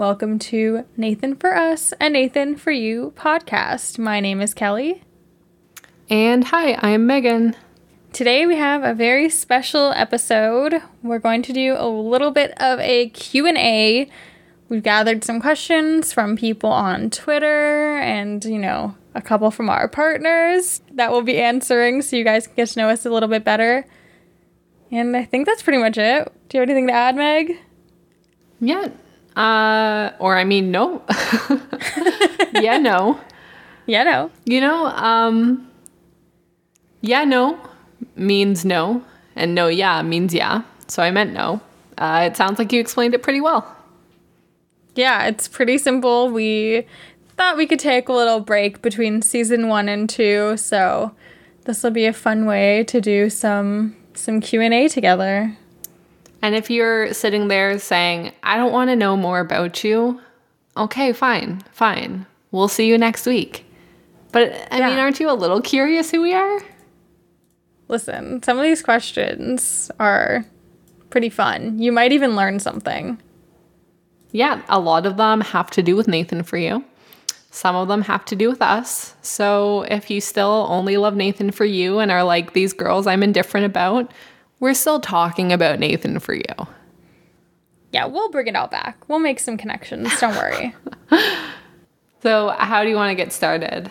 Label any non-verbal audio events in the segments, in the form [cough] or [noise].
Welcome to Nathan for Us and Nathan for You podcast. My name is Kelly. And hi, I am Megan. Today we have a very special episode. We're going to do a little bit of a Q&A. We've gathered some questions from people on Twitter and, you know, a couple from our partners that we'll be answering so you guys can get to know us a little bit better. And I think that's pretty much it. Do you have anything to add, Meg? Yeah. Uh, or I mean, no. [laughs] yeah, no. Yeah, no. You know, um, yeah, no means no, and no, yeah means yeah. So I meant no. Uh, it sounds like you explained it pretty well. Yeah, it's pretty simple. We thought we could take a little break between season one and two, so this will be a fun way to do some some Q and A together. And if you're sitting there saying, I don't want to know more about you, okay, fine, fine. We'll see you next week. But I yeah. mean, aren't you a little curious who we are? Listen, some of these questions are pretty fun. You might even learn something. Yeah, a lot of them have to do with Nathan for you. Some of them have to do with us. So if you still only love Nathan for you and are like, these girls I'm indifferent about, we're still talking about Nathan for you. Yeah, we'll bring it all back. We'll make some connections. Don't worry. [laughs] so, how do you want to get started?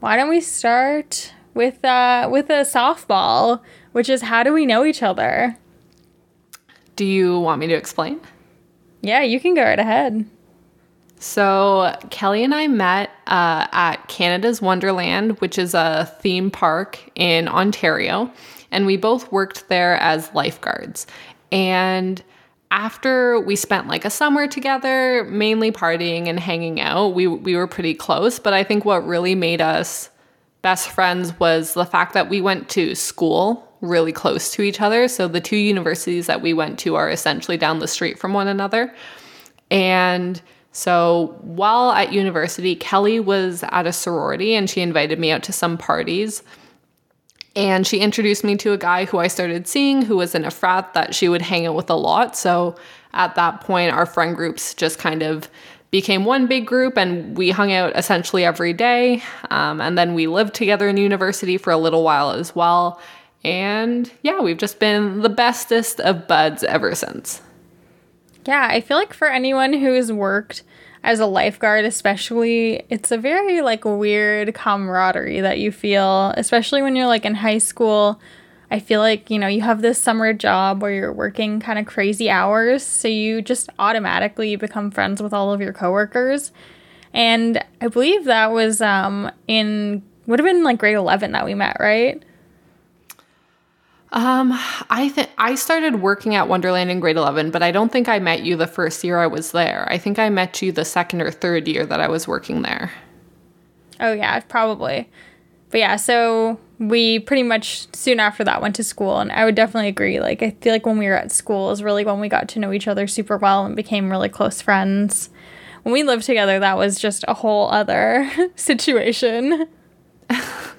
Why don't we start with uh with a softball, which is how do we know each other? Do you want me to explain? Yeah, you can go right ahead. So, Kelly and I met uh, at Canada's Wonderland, which is a theme park in Ontario and we both worked there as lifeguards. And after we spent like a summer together, mainly partying and hanging out, we we were pretty close, but I think what really made us best friends was the fact that we went to school really close to each other. So the two universities that we went to are essentially down the street from one another. And so while at university, Kelly was at a sorority and she invited me out to some parties. And she introduced me to a guy who I started seeing who was in a frat that she would hang out with a lot. So at that point, our friend groups just kind of became one big group and we hung out essentially every day. Um, and then we lived together in university for a little while as well. And yeah, we've just been the bestest of buds ever since. Yeah, I feel like for anyone who's worked as a lifeguard especially it's a very like weird camaraderie that you feel especially when you're like in high school. I feel like you know you have this summer job where you're working kind of crazy hours so you just automatically become friends with all of your coworkers. And i believe that was um in would have been like grade 11 that we met right um, I think I started working at Wonderland in grade 11, but I don't think I met you the first year I was there. I think I met you the second or third year that I was working there. Oh yeah, probably. But yeah, so we pretty much soon after that went to school and I would definitely agree. Like I feel like when we were at school is really when we got to know each other super well and became really close friends. When we lived together, that was just a whole other [laughs] situation. [laughs]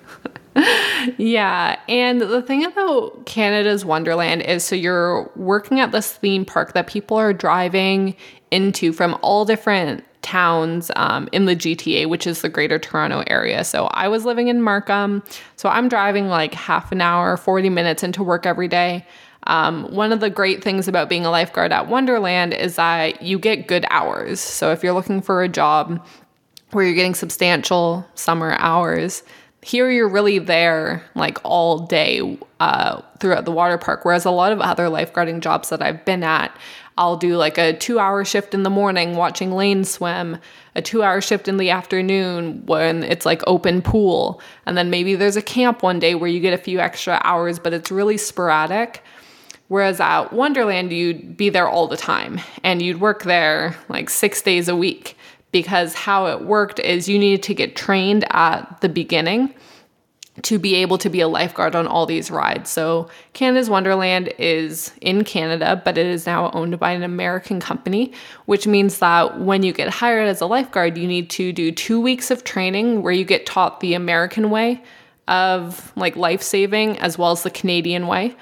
[laughs] yeah. And the thing about Canada's Wonderland is so you're working at this theme park that people are driving into from all different towns um, in the GTA, which is the greater Toronto area. So I was living in Markham. So I'm driving like half an hour, 40 minutes into work every day. Um, one of the great things about being a lifeguard at Wonderland is that you get good hours. So if you're looking for a job where you're getting substantial summer hours, here you're really there like all day uh, throughout the water park. Whereas a lot of other lifeguarding jobs that I've been at, I'll do like a two hour shift in the morning watching lane swim, a two hour shift in the afternoon when it's like open pool. And then maybe there's a camp one day where you get a few extra hours, but it's really sporadic. Whereas at Wonderland, you'd be there all the time and you'd work there like six days a week because how it worked is you needed to get trained at the beginning to be able to be a lifeguard on all these rides. So, Canada's Wonderland is in Canada, but it is now owned by an American company, which means that when you get hired as a lifeguard, you need to do two weeks of training where you get taught the American way of like life saving as well as the Canadian way.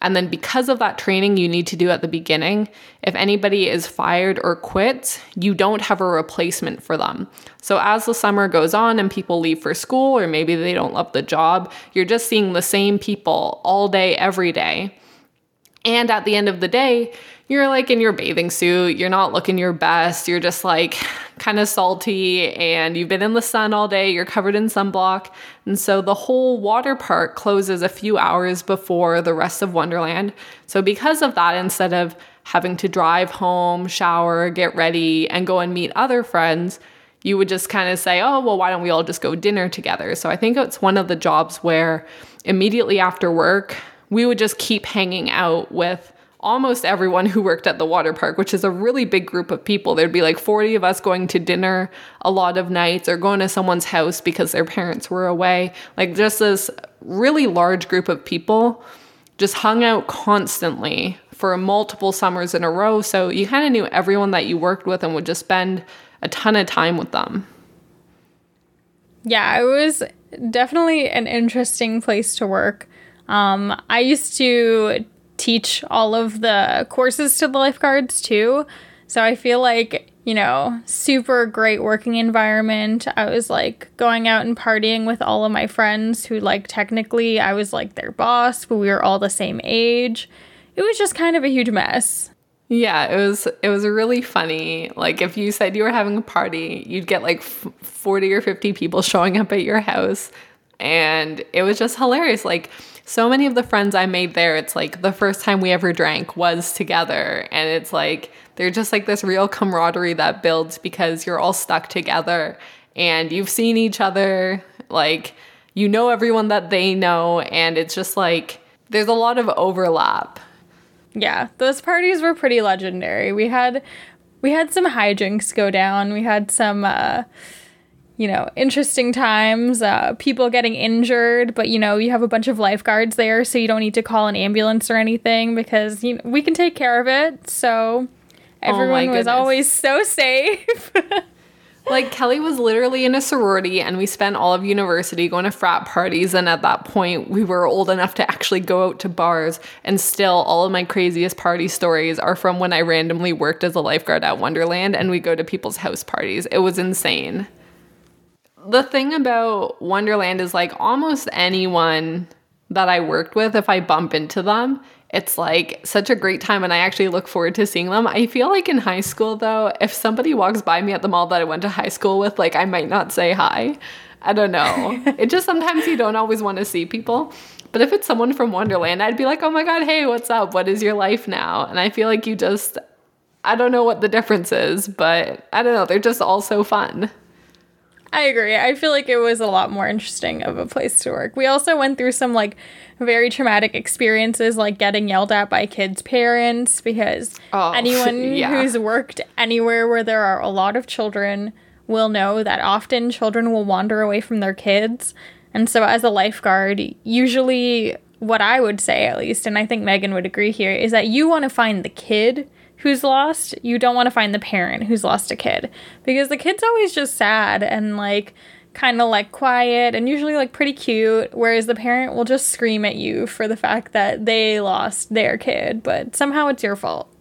And then because of that training you need to do at the beginning, if anybody is fired or quits, you don't have a replacement for them. So as the summer goes on and people leave for school or maybe they don't love the job, you're just seeing the same people all day, every day. And at the end of the day, you're like in your bathing suit, you're not looking your best, you're just like kind of salty, and you've been in the sun all day, you're covered in sunblock. And so the whole water park closes a few hours before the rest of Wonderland. So, because of that, instead of having to drive home, shower, get ready, and go and meet other friends, you would just kind of say, oh, well, why don't we all just go dinner together? So, I think it's one of the jobs where immediately after work, we would just keep hanging out with almost everyone who worked at the water park, which is a really big group of people. There'd be like 40 of us going to dinner a lot of nights or going to someone's house because their parents were away. Like just this really large group of people just hung out constantly for multiple summers in a row. So you kind of knew everyone that you worked with and would just spend a ton of time with them. Yeah, it was definitely an interesting place to work. Um, I used to teach all of the courses to the lifeguards too. So I feel like, you know, super great working environment. I was like going out and partying with all of my friends who, like, technically I was like their boss, but we were all the same age. It was just kind of a huge mess. Yeah, it was it was really funny. Like if you said you were having a party, you'd get like 40 or 50 people showing up at your house and it was just hilarious. Like so many of the friends I made there, it's like the first time we ever drank was together. And it's like they're just like this real camaraderie that builds because you're all stuck together and you've seen each other. Like you know everyone that they know. And it's just like there's a lot of overlap. Yeah, those parties were pretty legendary. We had we had some hijinks go down. We had some uh you know, interesting times, uh, people getting injured, but you know, you have a bunch of lifeguards there, so you don't need to call an ambulance or anything because you know, we can take care of it. So everyone oh was always so safe. [laughs] like Kelly was literally in a sorority and we spent all of university going to frat parties and at that point we were old enough to actually go out to bars and still all of my craziest party stories are from when I randomly worked as a lifeguard at Wonderland and we go to people's house parties. It was insane the thing about Wonderland is like almost anyone that I worked with, if I bump into them, it's like such a great time and I actually look forward to seeing them. I feel like in high school though, if somebody walks by me at the mall that I went to high school with, like I might not say hi. I don't know. [laughs] it just sometimes you don't always want to see people. But if it's someone from Wonderland, I'd be like, "Oh my god, hey, what's up? What is your life now?" And I feel like you just I don't know what the difference is, but I don't know, they're just all so fun. I agree. I feel like it was a lot more interesting of a place to work. We also went through some like very traumatic experiences, like getting yelled at by kids' parents, because oh, [laughs] anyone yeah. who's worked anywhere where there are a lot of children will know that often children will wander away from their kids. And so, as a lifeguard, usually what I would say, at least, and I think Megan would agree here, is that you want to find the kid who's lost, you don't want to find the parent who's lost a kid because the kid's always just sad and like kind of like quiet and usually like pretty cute, whereas the parent will just scream at you for the fact that they lost their kid, but somehow it's your fault.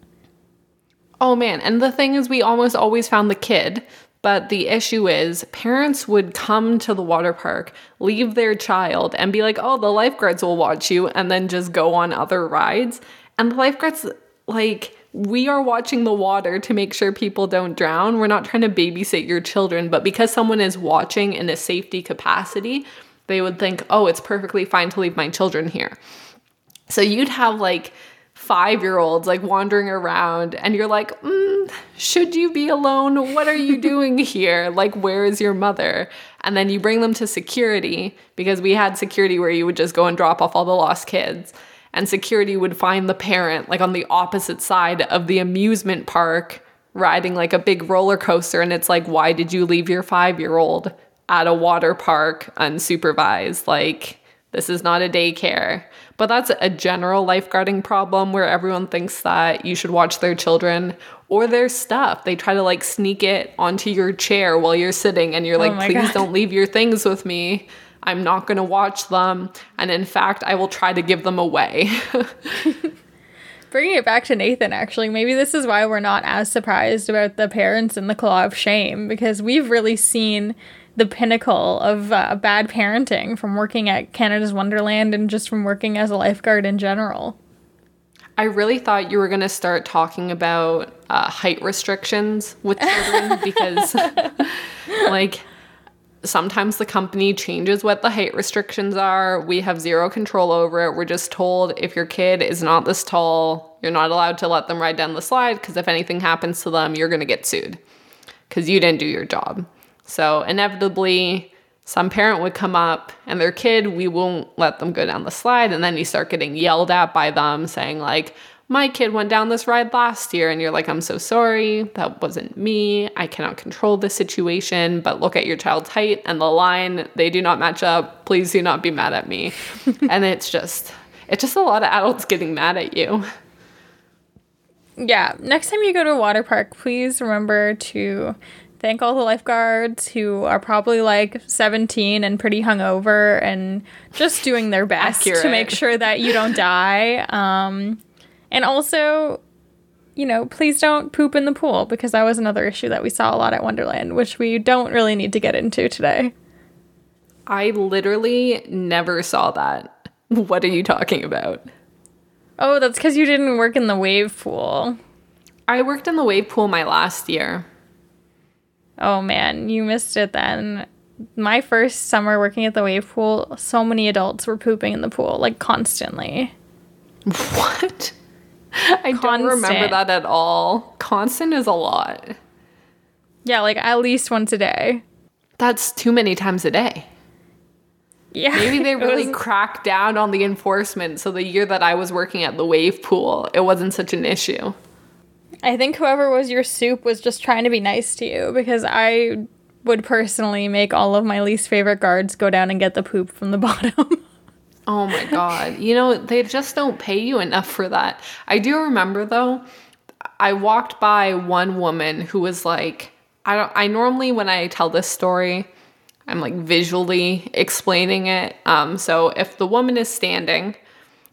Oh man, and the thing is, we almost always found the kid. But the issue is, parents would come to the water park, leave their child, and be like, oh, the lifeguards will watch you, and then just go on other rides. And the lifeguards, like, we are watching the water to make sure people don't drown. We're not trying to babysit your children, but because someone is watching in a safety capacity, they would think, oh, it's perfectly fine to leave my children here. So you'd have like five year olds like wandering around, and you're like, mm, should you be alone? What are you [laughs] doing here? Like, where is your mother? And then you bring them to security because we had security where you would just go and drop off all the lost kids and security would find the parent like on the opposite side of the amusement park riding like a big roller coaster and it's like why did you leave your 5-year-old at a water park unsupervised like this is not a daycare but that's a general lifeguarding problem where everyone thinks that you should watch their children or their stuff. They try to like sneak it onto your chair while you're sitting and you're oh like, please God. don't leave your things with me. I'm not going to watch them. And in fact, I will try to give them away. [laughs] Bringing it back to Nathan, actually, maybe this is why we're not as surprised about the parents in the Claw of Shame, because we've really seen the pinnacle of uh, bad parenting from working at Canada's Wonderland and just from working as a lifeguard in general. I really thought you were going to start talking about uh, height restrictions with children [laughs] because, [laughs] like, sometimes the company changes what the height restrictions are. We have zero control over it. We're just told if your kid is not this tall, you're not allowed to let them ride down the slide because if anything happens to them, you're going to get sued because you didn't do your job. So, inevitably, some parent would come up and their kid, we won't let them go down the slide. And then you start getting yelled at by them saying, like, my kid went down this ride last year and you're like i'm so sorry. That wasn't me. I cannot control the situation but look at your child's height and the line. They do not match up. Please do not be mad at me. [laughs] And it's just it's just a lot of adults getting mad at you. Yeah. Next time you go to a water park please remember to thank all the lifeguards who are probably like 17 and pretty hungover and just doing their best Accurate. to make sure that you don't die. [laughs] Um, and also, you know, please don't poop in the pool because that was another issue that we saw a lot at Wonderland, which we don't really need to get into today. I literally never saw that. [laughs] What are you talking about? Oh, that's because you didn't work in the wave pool. I worked in the wave pool my last year. Oh man, you missed it then. My first summer working at the wave pool, so many adults were pooping in the pool, like constantly. [laughs] What? [laughs] I don't remember that at all. Constant is a lot. Yeah, like at least once a day. That's too many times a day. Yeah. Maybe they [laughs] really was- cracked down on the enforcement. So the year that I was working at the wave pool, it wasn't such an issue. I think whoever was your soup was just trying to be nice to you because I would personally make all of my least favorite guards go down and get the poop from the [laughs] bottom. Oh my god. You know, they just don't pay you enough for that. I do remember though, I walked by one woman who was like, I don't I normally when I tell this story, I'm like visually explaining it. Um so if the woman is standing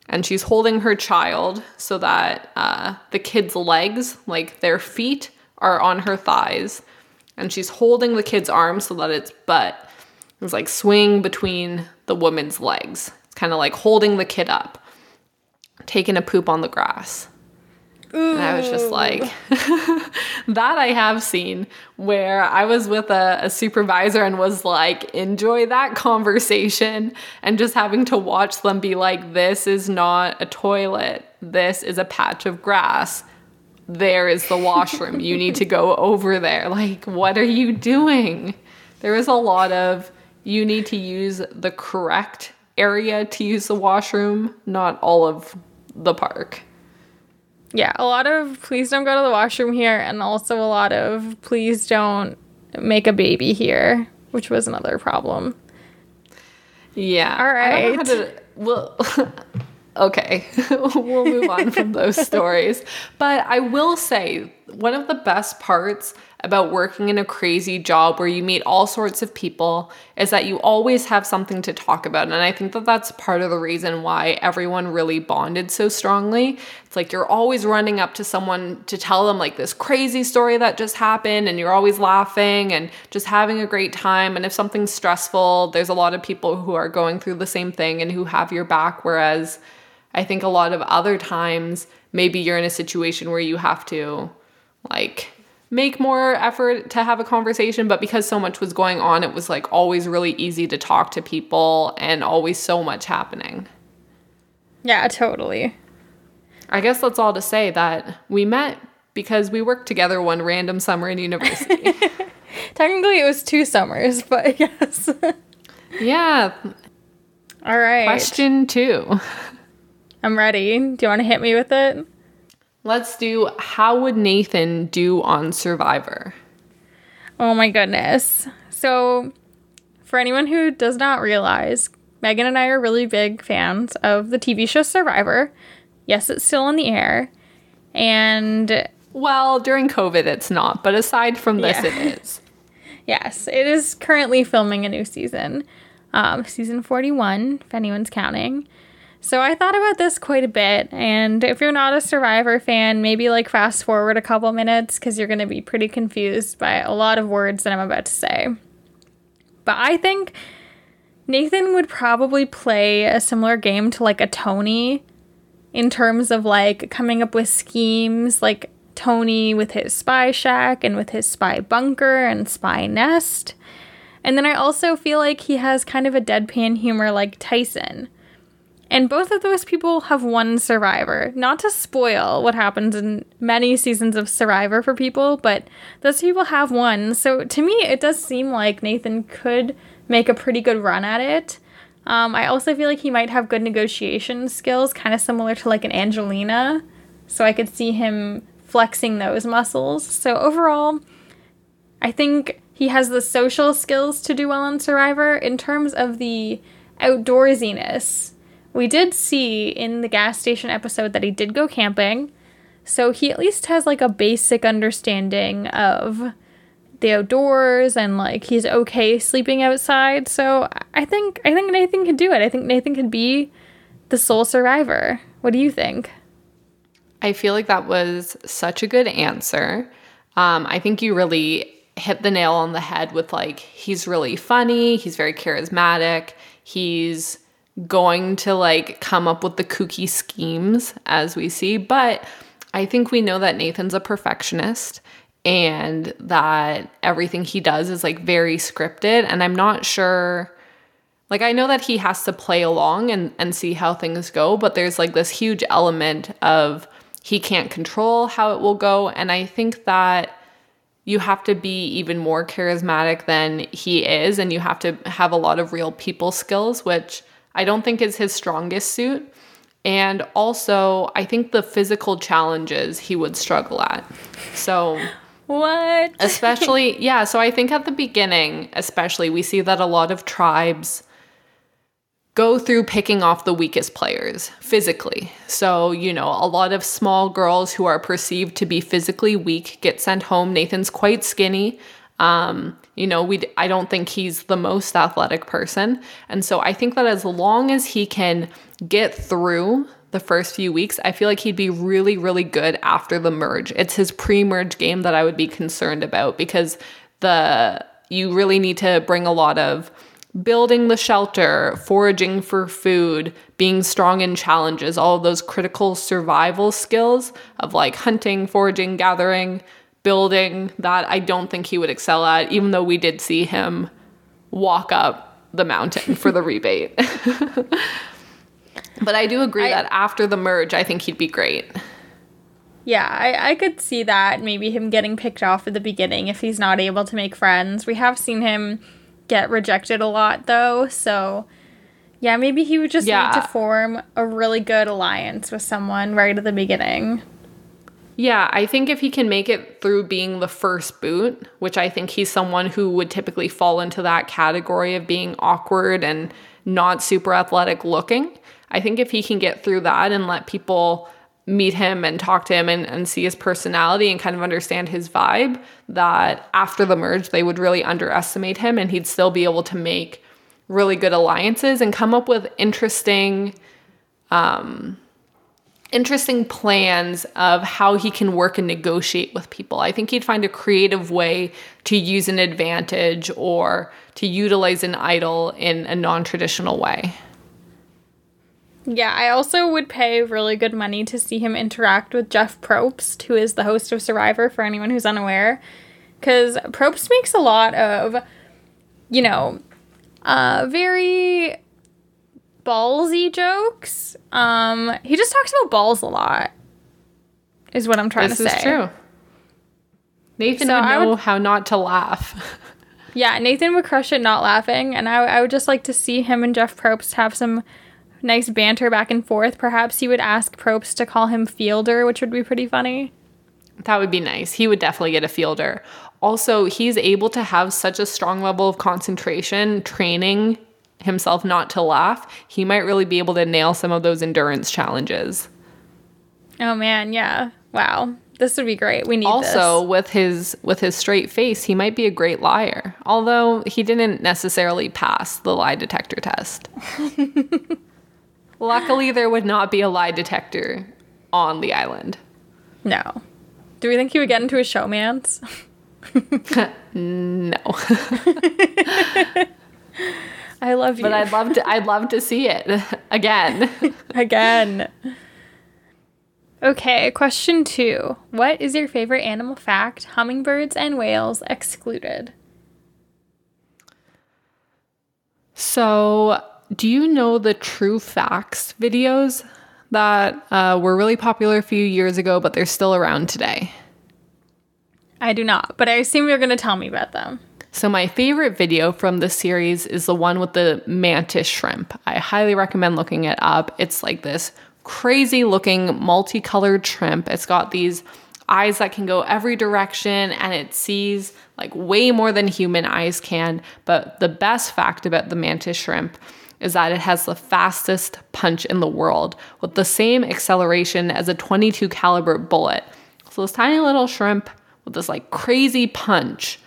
and she's holding her child so that uh, the kid's legs, like their feet, are on her thighs, and she's holding the kid's arm so that its butt is like swing between the woman's legs. Kind of like holding the kid up, taking a poop on the grass. And I was just like, [laughs] that I have seen where I was with a, a supervisor and was like, enjoy that conversation, and just having to watch them be like, this is not a toilet, this is a patch of grass. There is the washroom. you need to go over there. Like, what are you doing? There is a lot of you need to use the correct area to use the washroom, not all of the park. yeah, a lot of please don't go to the washroom here, and also a lot of please don't make a baby here, which was another problem. Yeah. All right. I don't know how to, well, [laughs] okay. [laughs] we'll move on from those [laughs] stories. But I will say, one of the best parts about working in a crazy job where you meet all sorts of people is that you always have something to talk about. And I think that that's part of the reason why everyone really bonded so strongly. It's like you're always running up to someone to tell them like this crazy story that just happened, and you're always laughing and just having a great time. And if something's stressful, there's a lot of people who are going through the same thing and who have your back. Whereas I think a lot of other times, maybe you're in a situation where you have to like make more effort to have a conversation but because so much was going on it was like always really easy to talk to people and always so much happening Yeah, totally. i guess that's all to say that we met because we worked together one random summer in university [laughs] Technically, it was two summers, but yes. yeah All right. question two I'm ready. Do you want to hit me with it? Let's do how would nathan do on survivor Oh my goodness. So, for anyone who does not realize, Megan and I are really big fans of the TV show Survivor. Yes, it's still on the air. And well during covid it's not but aside from this Yeah. it is [laughs] yes, it is currently filming a new season. um, season 41, if anyone's counting. So I thought about this quite a bit, and if you're not a Survivor fan, maybe like fast forward a couple minutes because you're going to be pretty confused by a lot of words that I'm about to say. But I think Nathan would probably play a similar game to like a Tony in terms of like coming up with schemes, like Tony with his spy shack and with his spy bunker and spy nest. And then I also feel like he has kind of a deadpan humor like Tyson and both of those people have won survivor. Not to spoil what happens in many seasons of Survivor for people, but those people have won. So to me, it does seem like Nathan could make a pretty good run at it. Um, I also feel like he might have good negotiation skills, kind of similar to like an Angelina. So I could see him flexing those muscles. So overall, I think he has the social skills to do well on Survivor. In terms of the outdoorsiness, we did see in the gas station episode that he did go camping. So he at least has like a basic understanding of the outdoors and like he's okay sleeping outside. So I think I think Nathan can do it. I think Nathan can be the sole survivor. What do you think? I feel like that was such a good answer. Um, I think you really hit the nail on the head with like he's really funny, he's very charismatic, he's going to like come up with the kooky schemes as we see, but I think we know that Nathan's a perfectionist and that everything he does is like very scripted and I'm not sure like I know that he has to play along and and see how things go, but there's like this huge element of he can't control how it will go and I think that you have to be even more charismatic than he is and you have to have a lot of real people skills which I don't think is his strongest suit. And also, I think the physical challenges he would struggle at. So, what? [laughs] especially, yeah. So, I think at the beginning, especially, we see that a lot of tribes go through picking off the weakest players physically. So, you know, a lot of small girls who are perceived to be physically weak get sent home. Nathan's quite skinny. Um, you know, we I don't think he's the most athletic person. And so I think that as long as he can get through the first few weeks, I feel like he'd be really really good after the merge. It's his pre-merge game that I would be concerned about because the you really need to bring a lot of building the shelter, foraging for food, being strong in challenges, all of those critical survival skills of like hunting, foraging, gathering, building that I don't think he would excel at, even though we did see him walk up the mountain for the [laughs] rebate. [laughs] but I do agree I, that after the merge, I think he'd be great. Yeah, I, I could see that. Maybe him getting picked off at the beginning if he's not able to make friends. We have seen him get rejected a lot, though. So, yeah, maybe he would just yeah. need to form a really good alliance with someone right at the beginning. Yeah, I think if he can make it through being the first boot, which I think he's someone who would typically fall into that category of being awkward and not super athletic looking. I think if he can get through that and let people meet him and talk to him and, and see his personality and kind of understand his vibe, that after the merge, they would really underestimate him and he'd still be able to make really good alliances and come up with interesting um, interesting plans of how he can work and negotiate with people. I think he'd find a creative way to use an advantage or to utilize an idol in a non traditional way. Yeah, I also would pay really good money to see him interact with Jeff Probst, who is the host of Survivor for anyone who's unaware. Because Probst makes a lot of, you know, uh, very ballsy jokes. Um, he just talks about balls a lot. Is what I'm trying this to say. This is true. Nathan so would know would, how not to laugh. [laughs] yeah, Nathan would crush it not laughing, and I, I would just like to see him and Jeff Probst have some nice banter back and forth. Perhaps he would ask Probst to call him Fielder, which would be pretty funny. That would be nice. He would definitely get a fielder. Also, he's able to have such a strong level of concentration training himself not to laugh, he might really be able to nail some of those endurance challenges. Oh man, yeah. Wow. This would be great. We need also this. with his with his straight face, he might be a great liar. Although he didn't necessarily pass the lie detector test. [laughs] Luckily, there would not be a lie detector on the island. No. Do we think he would get into a showmance? [laughs] No, [laughs] I love you. but I'd love to. I'd love to see it [laughs] again. [laughs] Again. Okay, question two. What is your favorite animal fact? Hummingbirds and whales excluded. So, do you know the True Facts videos that uh, were really popular a few years ago, but they're still around today? I do not, but I assume you're going to tell me about them. So, my favorite video from the series is the one with the mantis shrimp. I highly recommend looking it up. It's like this crazy looking multicolored shrimp. It's got these eyes that can go every direction and it sees like way more than human eyes can. But the best fact about the mantis shrimp is that it has the fastest punch in the world with the same acceleration as a 22 caliber bullet. So this tiny little shrimp with this like crazy punch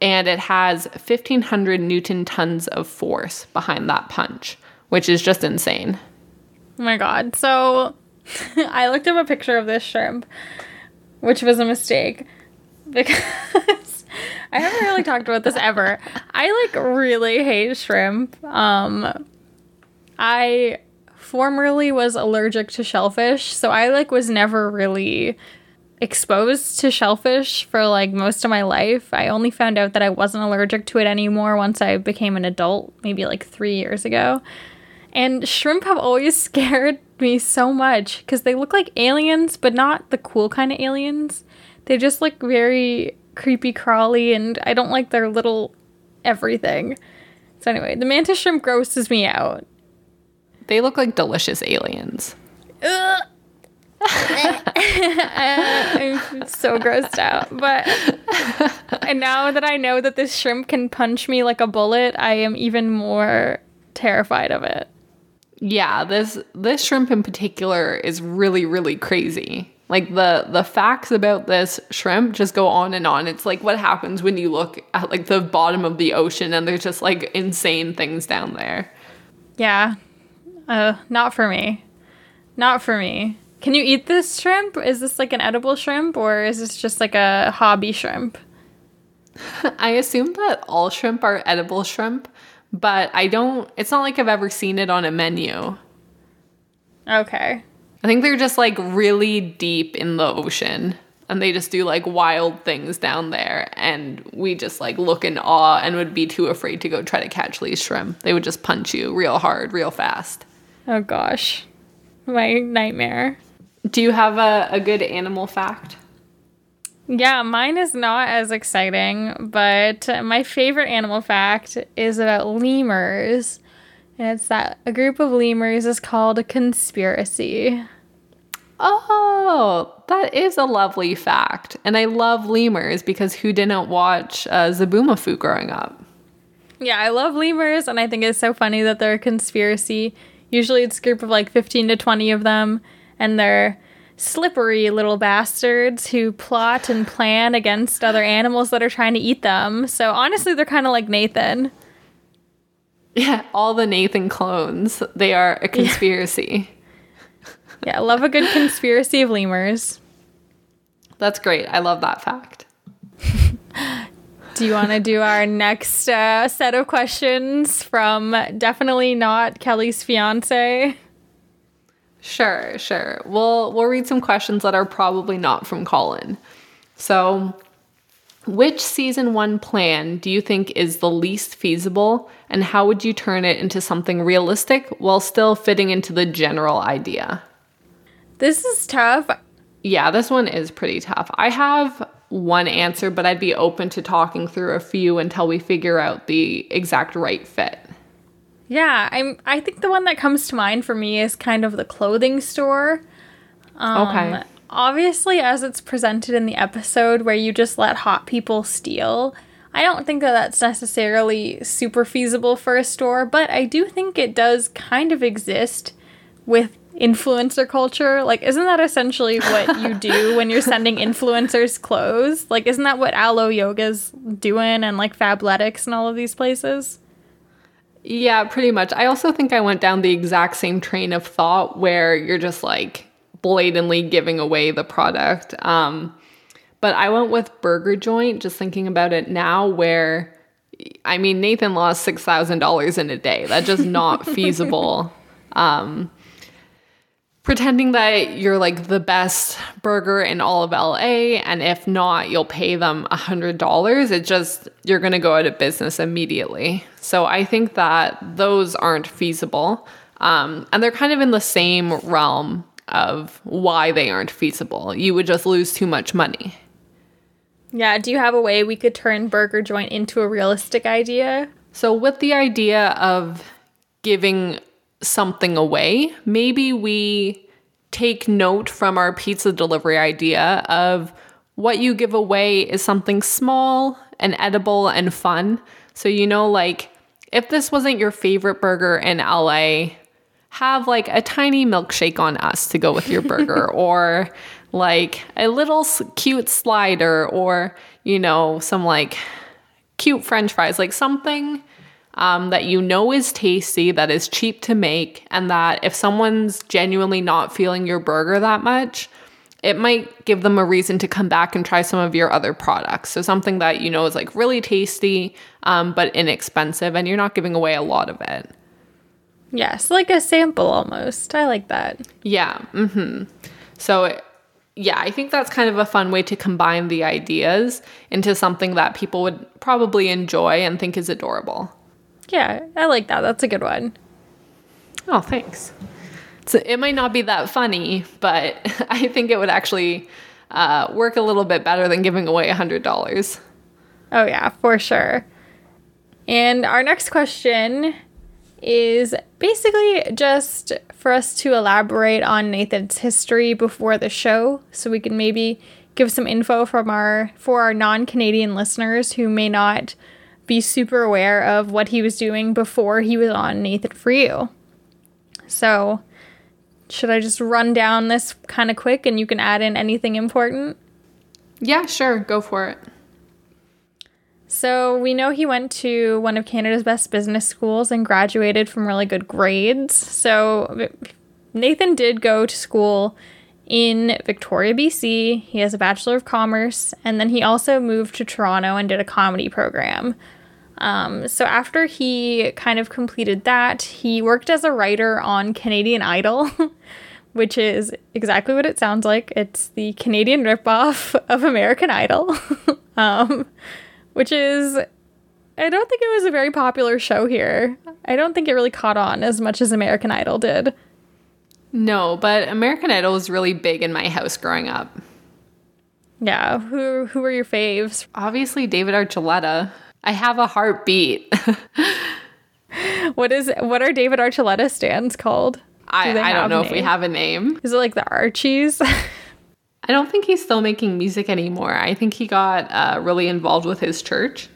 and it has 1500 newton tons of force behind that punch, which is just insane. Oh my god. So [laughs] I looked up a picture of this shrimp, which was a mistake because [laughs] I haven't really talked about this ever. I like really hate shrimp. Um I formerly was allergic to shellfish, so I like was never really exposed to shellfish for like most of my life. I only found out that I wasn't allergic to it anymore once I became an adult, maybe like 3 years ago. And shrimp have always [laughs] scared me so much because they look like aliens, but not the cool kind of aliens. They just look very creepy crawly, and I don't like their little everything. So, anyway, the mantis shrimp grosses me out. They look like delicious aliens. Ugh. I'm [laughs] so grossed out. But [laughs] and now that I know that this shrimp can punch me like a bullet, I am even more terrified of it. Yeah, this this shrimp in particular is really really crazy. Like the the facts about this shrimp just go on and on. It's like what happens when you look at like the bottom of the ocean and there's just like insane things down there. Yeah. Uh not for me. Not for me. Can you eat this shrimp? Is this like an edible shrimp or is this just like a hobby shrimp? [laughs] I assume that all shrimp are edible shrimp, but I don't it's not like I've ever seen it on a menu. Okay. I think they're just like really deep in the ocean and they just do like wild things down there and we just like look in awe and would be too afraid to go try to catch these shrimp. They would just punch you real hard, real fast. Oh gosh. My nightmare. Do you have a, a good animal fact? Yeah, mine is not as exciting, but my favorite animal fact is about lemurs. And it's that a group of lemurs is called a conspiracy. Oh, that is a lovely fact. And I love lemurs because who didn't watch uh, Zoboomafoo growing up? Yeah, I love lemurs, and I think it's so funny that they're a conspiracy. Usually it's a group of like 15 to 20 of them, and they're slippery little bastards who plot and plan against other animals that are trying to eat them. So honestly, they're kind of like Nathan. Yeah, all the Nathan clones, they are a conspiracy. Yeah, I love a good conspiracy of lemurs. That's great. I love that fact. Do you want to do our next uh, set of questions from definitely not Kelly's fiance? Sure, sure. We'll we'll read some questions that are probably not from Colin. So, which season 1 plan do you think is the least feasible and how would you turn it into something realistic while still fitting into the general idea? This is tough. Yeah, this one is pretty tough. I have one answer, but I'd be open to talking through a few until we figure out the exact right fit. Yeah, I'm. I think the one that comes to mind for me is kind of the clothing store. Um, Okay. Obviously, as it's presented in the episode, where you just let hot people steal, I don't think that that's necessarily super feasible for a store, but I do think it does kind of exist with influencer culture. Like, isn't that essentially what you do [laughs] when you're sending influencers clothes? Like, isn't that what Alo Yoga's doing and like Fabletics and all of these places? Yeah, pretty much. I also think I went down the exact same train of thought where you're just like blatantly giving away the product. Um, but I went with Burger Joint, just thinking about it now, where I mean, Nathan lost $6,000 in a day. That's just not [laughs] feasible. Um, pretending that you're like the best burger in all of LA, and if not, you'll pay them $100. It just, you're going to go out of business immediately. So I think that those aren't feasible. Um, and they're kind of in the same realm of why they aren't feasible. You would just lose too much money. Yeah, do you have a way we could turn Burger Joint into a realistic idea? So, with the idea of giving something away, maybe we take note from our pizza delivery idea of what you give away is something small and edible and fun. So, you know, like if this wasn't your favorite burger in LA, have like a tiny milkshake on us to go with your burger [laughs] or like a little cute slider or, you know, some like cute french fries, like something um, that you know is tasty, that is cheap to make, and that if someone's genuinely not feeling your burger that much, it might give them a reason to come back and try some of your other products. So something that you know is like really tasty, um, but inexpensive, and you're not giving away a lot of it. Yes, like a sample almost. I like that. Yeah. Mm-hmm. So yeah, I think that's kind of a fun way to combine the ideas into something that people would probably enjoy and think is adorable. Yeah, I like that. That's a good one. Oh, thanks. So it might not be that funny, but [laughs] I think it would actually uh, work a little bit better than giving away a $100. Oh, yeah, for sure. And our next question is basically just for us to elaborate on Nathan's history before the show so we can maybe give some info from our for our non-Canadian listeners who may not be super aware of what he was doing before he was on Nathan for You. So, should I just run down this kind of quick and you can add in anything important? Yeah, sure, go for it. So, we know he went to one of Canada's best business schools and graduated from really good grades. So, Nathan did go to school in Victoria, BC. He has a Bachelor of Commerce, and then he also moved to Toronto and did a comedy program. Um, so after he kind of completed that, he worked as a writer on Canadian Idol, [laughs] which is exactly what it sounds like. It's the Canadian ripoff of American Idol, [laughs] um, which is, I don't think it was a very popular show here. I don't think it really caught on as much as American Idol did. No, but American Idol was really big in my house growing up. Yeah, who who were your faves? Obviously David Archuleta. I have a heartbeat. [laughs] what is what are David Archuleta stands called? Do I, I don't know if we have a name. Is it like the Archies? [laughs] I don't think he's still making music anymore. I think he got uh, really involved with his church.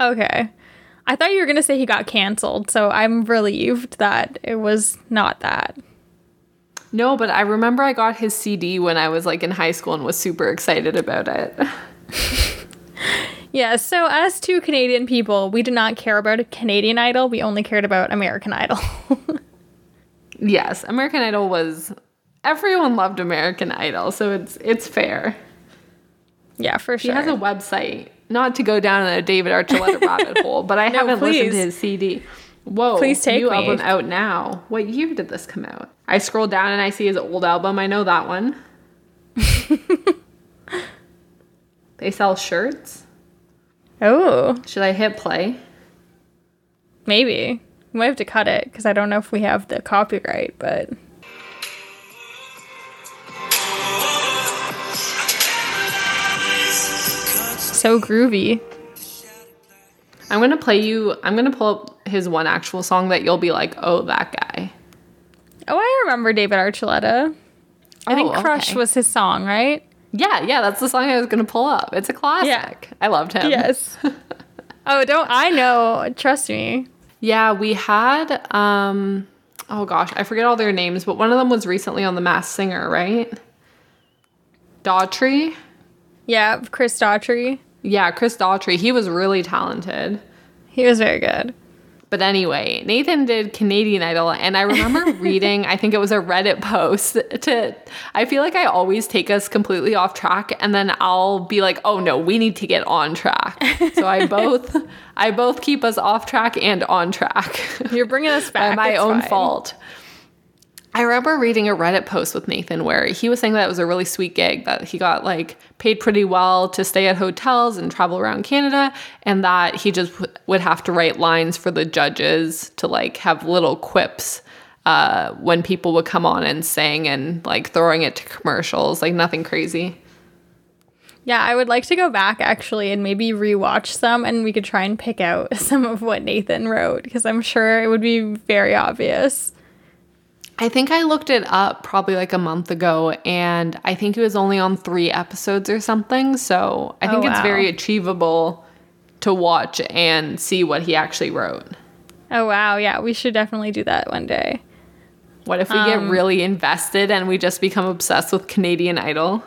Okay. I thought you were going to say he got canceled, so I'm relieved that it was not that. No, but I remember I got his CD when I was like in high school and was super excited about it. [laughs] Yeah, so as two Canadian people, we did not care about a Canadian Idol. We only cared about American Idol. [laughs] yes, American Idol was everyone loved American Idol, so it's it's fair. Yeah, for sure. He has a website. Not to go down a David Archuleta [laughs] rabbit hole, but I no, haven't please. listened to his CD. Whoa, please take new me. album out now. What year did this come out? I scroll down and I see his old album. I know that one. [laughs] they sell shirts. Oh. Should I hit play? Maybe. We might have to cut it because I don't know if we have the copyright, but. So groovy. I'm gonna play you. I'm gonna pull up his one actual song that you'll be like, oh, that guy. Oh, I remember David Archuleta. I oh, think Crush okay. was his song, right? Yeah, yeah, that's the song I was gonna pull up. It's a classic. Yeah. I loved him. Yes. [laughs] oh, don't I know? Trust me. Yeah, we had um oh gosh, I forget all their names, but one of them was recently on The Masked Singer, right? Daughtry. Yeah, Chris Daughtry. Yeah, Chris Daughtry. He was really talented. He was very good. But anyway, Nathan did Canadian Idol, and I remember [laughs] reading, I think it was a Reddit post to, I feel like I always take us completely off track, and then I'll be like, oh no, we need to get on track. So I [laughs] both, I both keep us off track and on track. You're bringing us back. By my it's own fine. fault. I remember reading a Reddit post with Nathan where he was saying that it was a really sweet gig, that he got like paid pretty well to stay at hotels and travel around Canada, and that he just w- would have to write lines for the judges to like have little quips uh, when people would come on and sing and like throwing it to commercials, like nothing crazy. Yeah, I would like to go back actually and maybe rewatch some and we could try and pick out [laughs] some of what Nathan wrote because I'm sure it would be very obvious. I think I looked it up probably like a month ago, and I think it was only on three episodes or something. So I oh, think Oh, it's very achievable to watch and see what he actually wrote. Oh wow, yeah, we should definitely do that one day. What if we get um, really invested and we just become obsessed with Canadian Idol?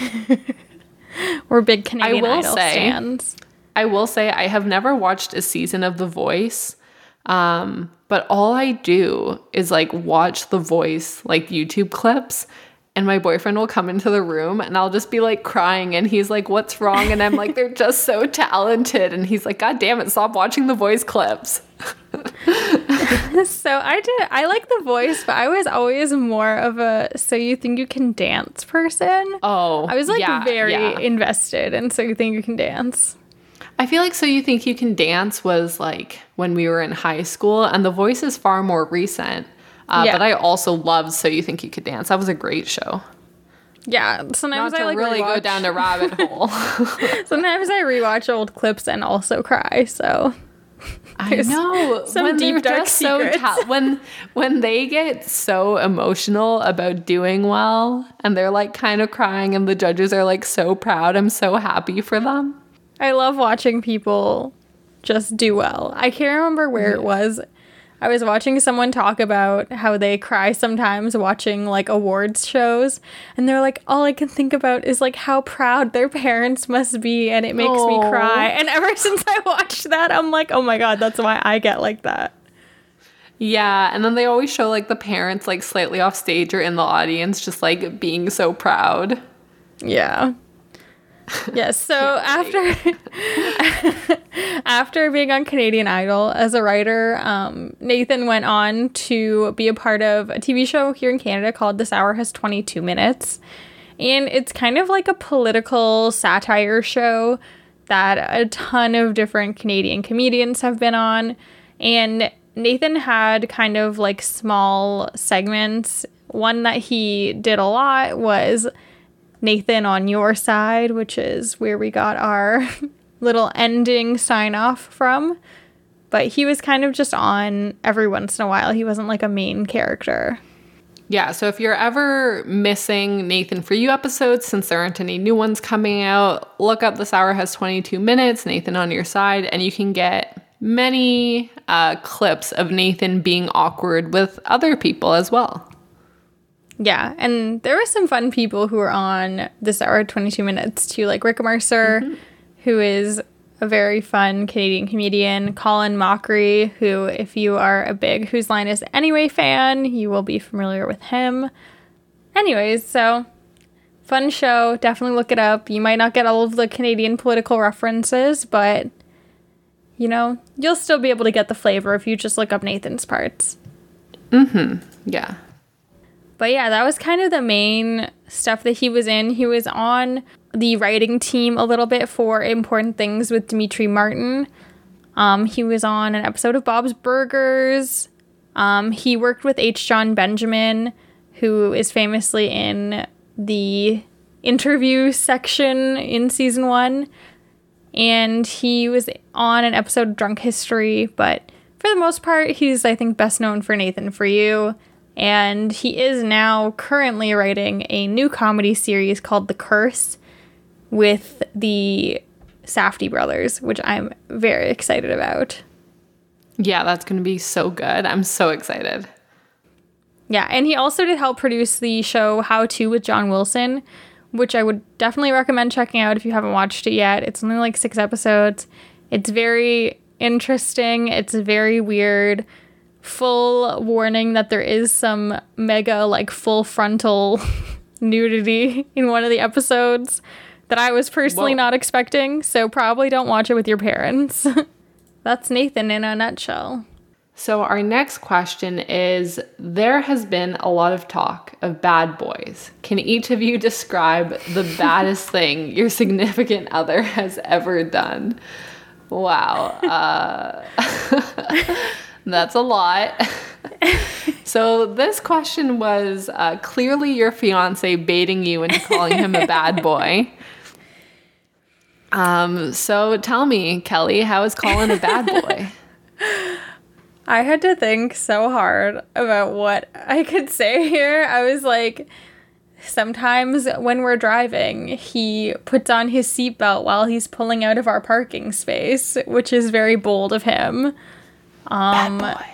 [laughs] We're big Canadian I will Idol say- stands. I will say I have never watched a season of The Voice, um, but all I do is like watch The Voice like YouTube clips. And my boyfriend will come into the room and I'll just be like crying. And he's like, What's wrong? And I'm like, They're [laughs] just so talented. And he's like, God damn it, stop watching the voice clips. [laughs] So I did I like the voice, but I was always more of a so you think you can dance person. Oh, I was like yeah, very yeah. invested and so you think you can dance. I feel like So You Think You Can Dance was like when we were in high school, and The Voice is far more recent. Uh, Yeah. But I also loved So You Think You Could Dance. That was a great show. Yeah, sometimes I like really go down a [laughs] rabbit hole. [laughs] Sometimes I rewatch old clips and also cry. So I know some when deep, dark just so secrets. ta- when when they get so emotional about doing well and they're like kind of crying and the judges are like so proud. I'm so happy for them. I love watching people just do well. I can't remember where it was. I was watching someone talk about how they cry sometimes watching like awards shows, and they're like, all I can think about is like how proud their parents must be, and it makes me cry. And ever [laughs] since I watched that, I'm like, oh my god, that's why I get like that. Yeah, and then they always show like the parents like slightly off stage or in the audience just like being so proud. Yeah. [laughs] Yes. So after [laughs] after being on Canadian Idol as a writer, um, Nathan went on to be a part of a TV show here in Canada called This Hour Has 22 Minutes. And it's kind of like a political satire show that a ton of different Canadian comedians have been on. And Nathan had kind of like small segments. One that he did a lot was Nathan on your side, which is where we got our [laughs] little ending sign off from. But he was kind of just on every once in a while. He wasn't like a main character. Yeah, so if you're ever missing Nathan for You episodes, since there aren't any new ones coming out, look up This Hour Has 22 Minutes, Nathan on Your Side, and you can get many uh, clips of Nathan being awkward with other people as well. Yeah, and there were some fun people who were on this hour 22 minutes too, like Rick Mercer, who is a very fun Canadian comedian, Colin Mochrie, who, if you are a big Whose Line Is Anyway fan, you will be familiar with him. Anyways, so fun show. Definitely look it up. You might not get all of the Canadian political references, but you know, you'll still be able to get the flavor if you just look up Nathan's parts. Mm hmm. Yeah. But yeah, that was kind of the main stuff that he was in. He was on the writing team a little bit for Important Things with Demetri Martin. Um, he was on an episode of Bob's Burgers. Um, he worked with H. Jon Benjamin, who is famously in the interview section in season one. And he was on an episode of Drunk History, but for the most part, he's, I think, best known for Nathan For You. And he is now currently writing a new comedy series called The Curse with the Safdie brothers, which I'm very excited about. Yeah, that's going to be so good. I'm so excited. Yeah, and he also did help produce the show How To with John Wilson, which I would definitely recommend checking out if you haven't watched it yet. It's only like six episodes. It's very interesting, it's very weird. Full warning that there is some mega, like, full frontal [laughs] nudity in one of the episodes that I was personally Whoa. not expecting, so probably don't watch it with your parents. [laughs] That's Nathan in a nutshell. So, our next question is There has been a lot of talk of bad boys. Can each of you describe the [laughs] baddest thing your significant other has ever done? Wow. Uh, that's a lot. [laughs] so, this question was uh, clearly your fiance baiting you into calling him a bad boy. [laughs] Um, so, tell me, Kelly, how is Colin a bad boy? [laughs] I had to think so hard about what I could say here. I was like, sometimes when we're driving, he puts on his seatbelt while he's pulling out of our parking space, which is very bold of him. Um, bad boy.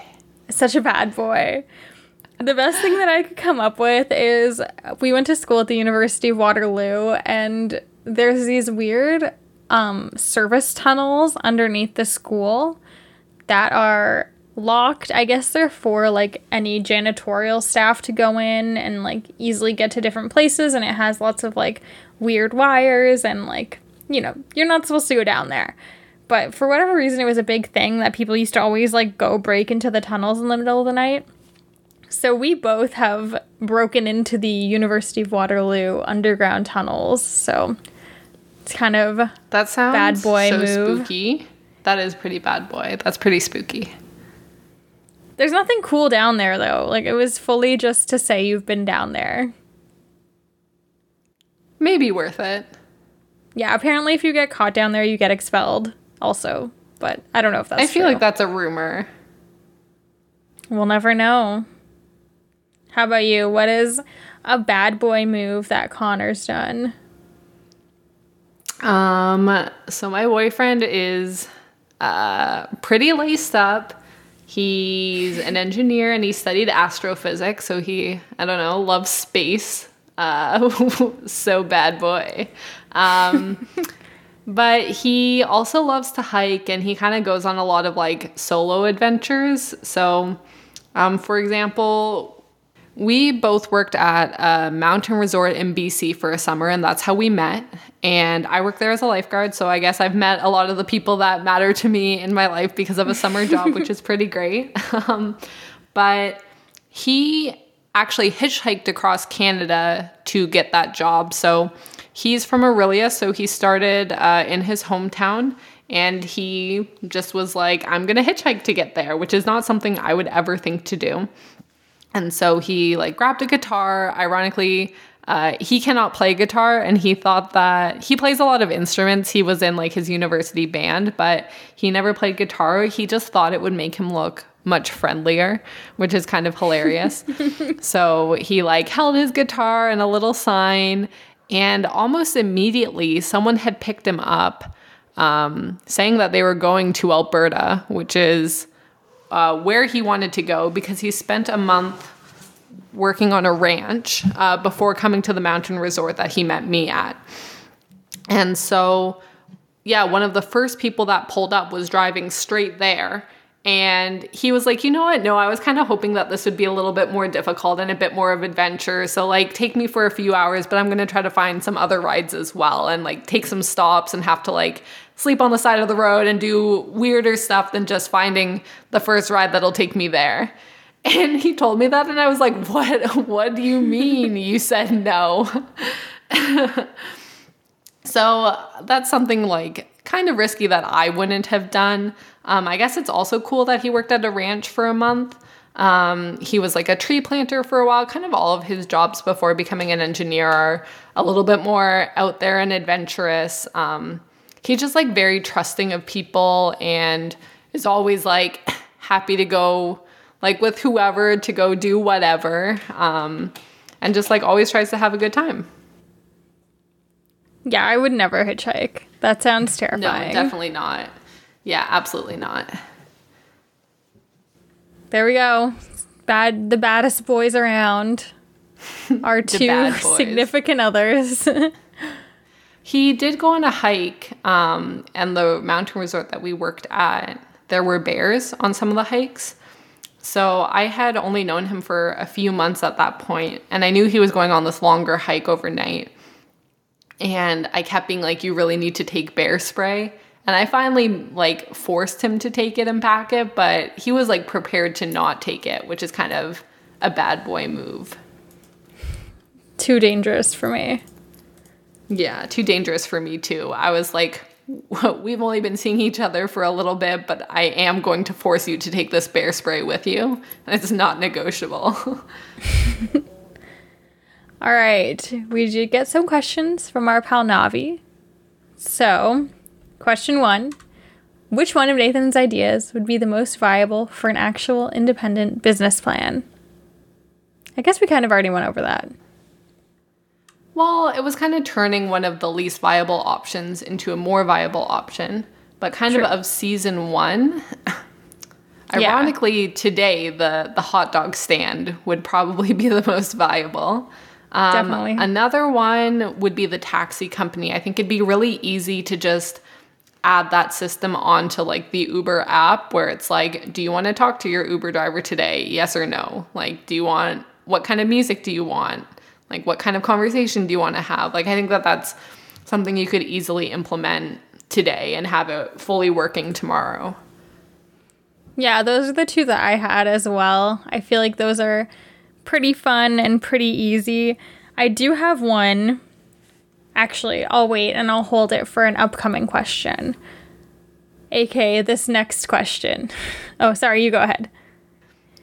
Such a bad boy. The best thing that I could come up with is we went to school at the University of Waterloo, and there's these weird um, service tunnels underneath the school that are locked. I guess they're for like any janitorial staff to go in and like easily get to different places, and it has lots of like weird wires and like, you know, you're not supposed to go down there. But for whatever reason, it was a big thing that people used to always like go break into the tunnels in the middle of the night. So we both have broken into the University of Waterloo underground tunnels. So it's kind of That sounds Bad boy so move. spooky. That is pretty bad boy. That's pretty spooky. There's nothing cool down there though. Like it was fully just to say you've been down there. Maybe worth it. Yeah, apparently if you get caught down there, you get expelled also. But I don't know if that's I feel true. like that's a rumor. We'll never know. How about you? What is a bad boy move that Connor's done? Um, so my boyfriend is uh pretty laced up. He's an engineer and he studied astrophysics, so he I don't know, loves space. Uh [laughs] so bad boy. Um [laughs] but he also loves to hike and he kind of goes on a lot of like solo adventures. So um for example, we both worked at a mountain resort in BC for a summer, and that's how we met. And I worked there as a lifeguard, so I guess I've met a lot of the people that matter to me in my life because of a summer job, which is pretty great. [laughs] Um, but he actually hitchhiked across Canada to get that job. So he's from Orillia, so he started uh, in his hometown. And he just was like, I'm gonna hitchhike to get there, which is not something I would ever think to do. And so he like grabbed a guitar. Ironically, uh, he cannot play guitar, and he thought that he plays a lot of instruments. He was in like his university band, but he never played guitar. He just thought it would make him look much friendlier, which is kind of hilarious. [laughs] so he like held his guitar and a little sign, and almost immediately someone had picked him up, um, saying that they were going to Alberta, which is uh, where he wanted to go because he spent a month working on a ranch uh, before coming to the mountain resort that he met me at. And so, yeah, one of the first people that pulled up was driving straight there. And he was like, you know what? No, I was kind of hoping that this would be a little bit more difficult and a bit more of adventure. So, like, take me for a few hours, but I'm going to try to find some other rides as well and, like, take some stops and have to, like, sleep on the side of the road and do weirder stuff than just finding the first ride that'll take me there. [laughs] And he told me that, and I was like, what? [laughs] What do you mean you said no? [laughs] So that's something like kind of risky that I wouldn't have done. Um, I guess it's also cool that he worked at a ranch for a month. Um, he was like a tree planter for a while. Kind of all of his jobs before becoming an engineer are a little bit more out there and adventurous. Um, he's just like very trusting of people and is always like [laughs] happy to go like with whoever to go do whatever. Um, and just like always tries to have a good time. Yeah, I would never hitchhike. That sounds terrifying. No, definitely not. Yeah, absolutely not. There we go. bad the baddest boys around [laughs] are two significant others. [laughs] He did go on a hike, um, and the mountain resort that we worked at, there were bears on some of the hikes. So I had only known him for a few months at that point, and I knew he was going on this longer hike overnight. And I kept being like, "You really need to take bear spray." And I finally like forced him to take it and pack it, but he was like prepared to not take it, which is kind of a bad boy move. Too dangerous for me. Yeah, too dangerous for me too. I was like, we've only been seeing each other for a little bit, but I am going to force you to take this bear spray with you. It's not negotiable. [laughs] All right, we did get some questions from our pal Navi. So, question one Which one of Nathan's ideas would be the most viable for an actual independent business plan? I guess we kind of already went over that. well, it was kind of turning one of the least viable options into a more viable option, but kind True. of of season one. [laughs] Yeah. Ironically, today the the hot dog stand would probably be the most viable. Um, Definitely. Another one would be the taxi company. I think it'd be really easy to just add that system onto like the Uber app where it's like, do you want to talk to your Uber driver today? Yes or no? Like, do you want what kind of music do you want? Like, what kind of conversation do you want to have? Like, I think that that's something you could easily implement today and have it fully working tomorrow. Yeah, those are the two that I had as well. I feel like those are pretty fun and pretty easy. I do have one. Actually, I'll wait and I'll hold it for an upcoming question. AKA this next question. [laughs] Oh, sorry, you go ahead.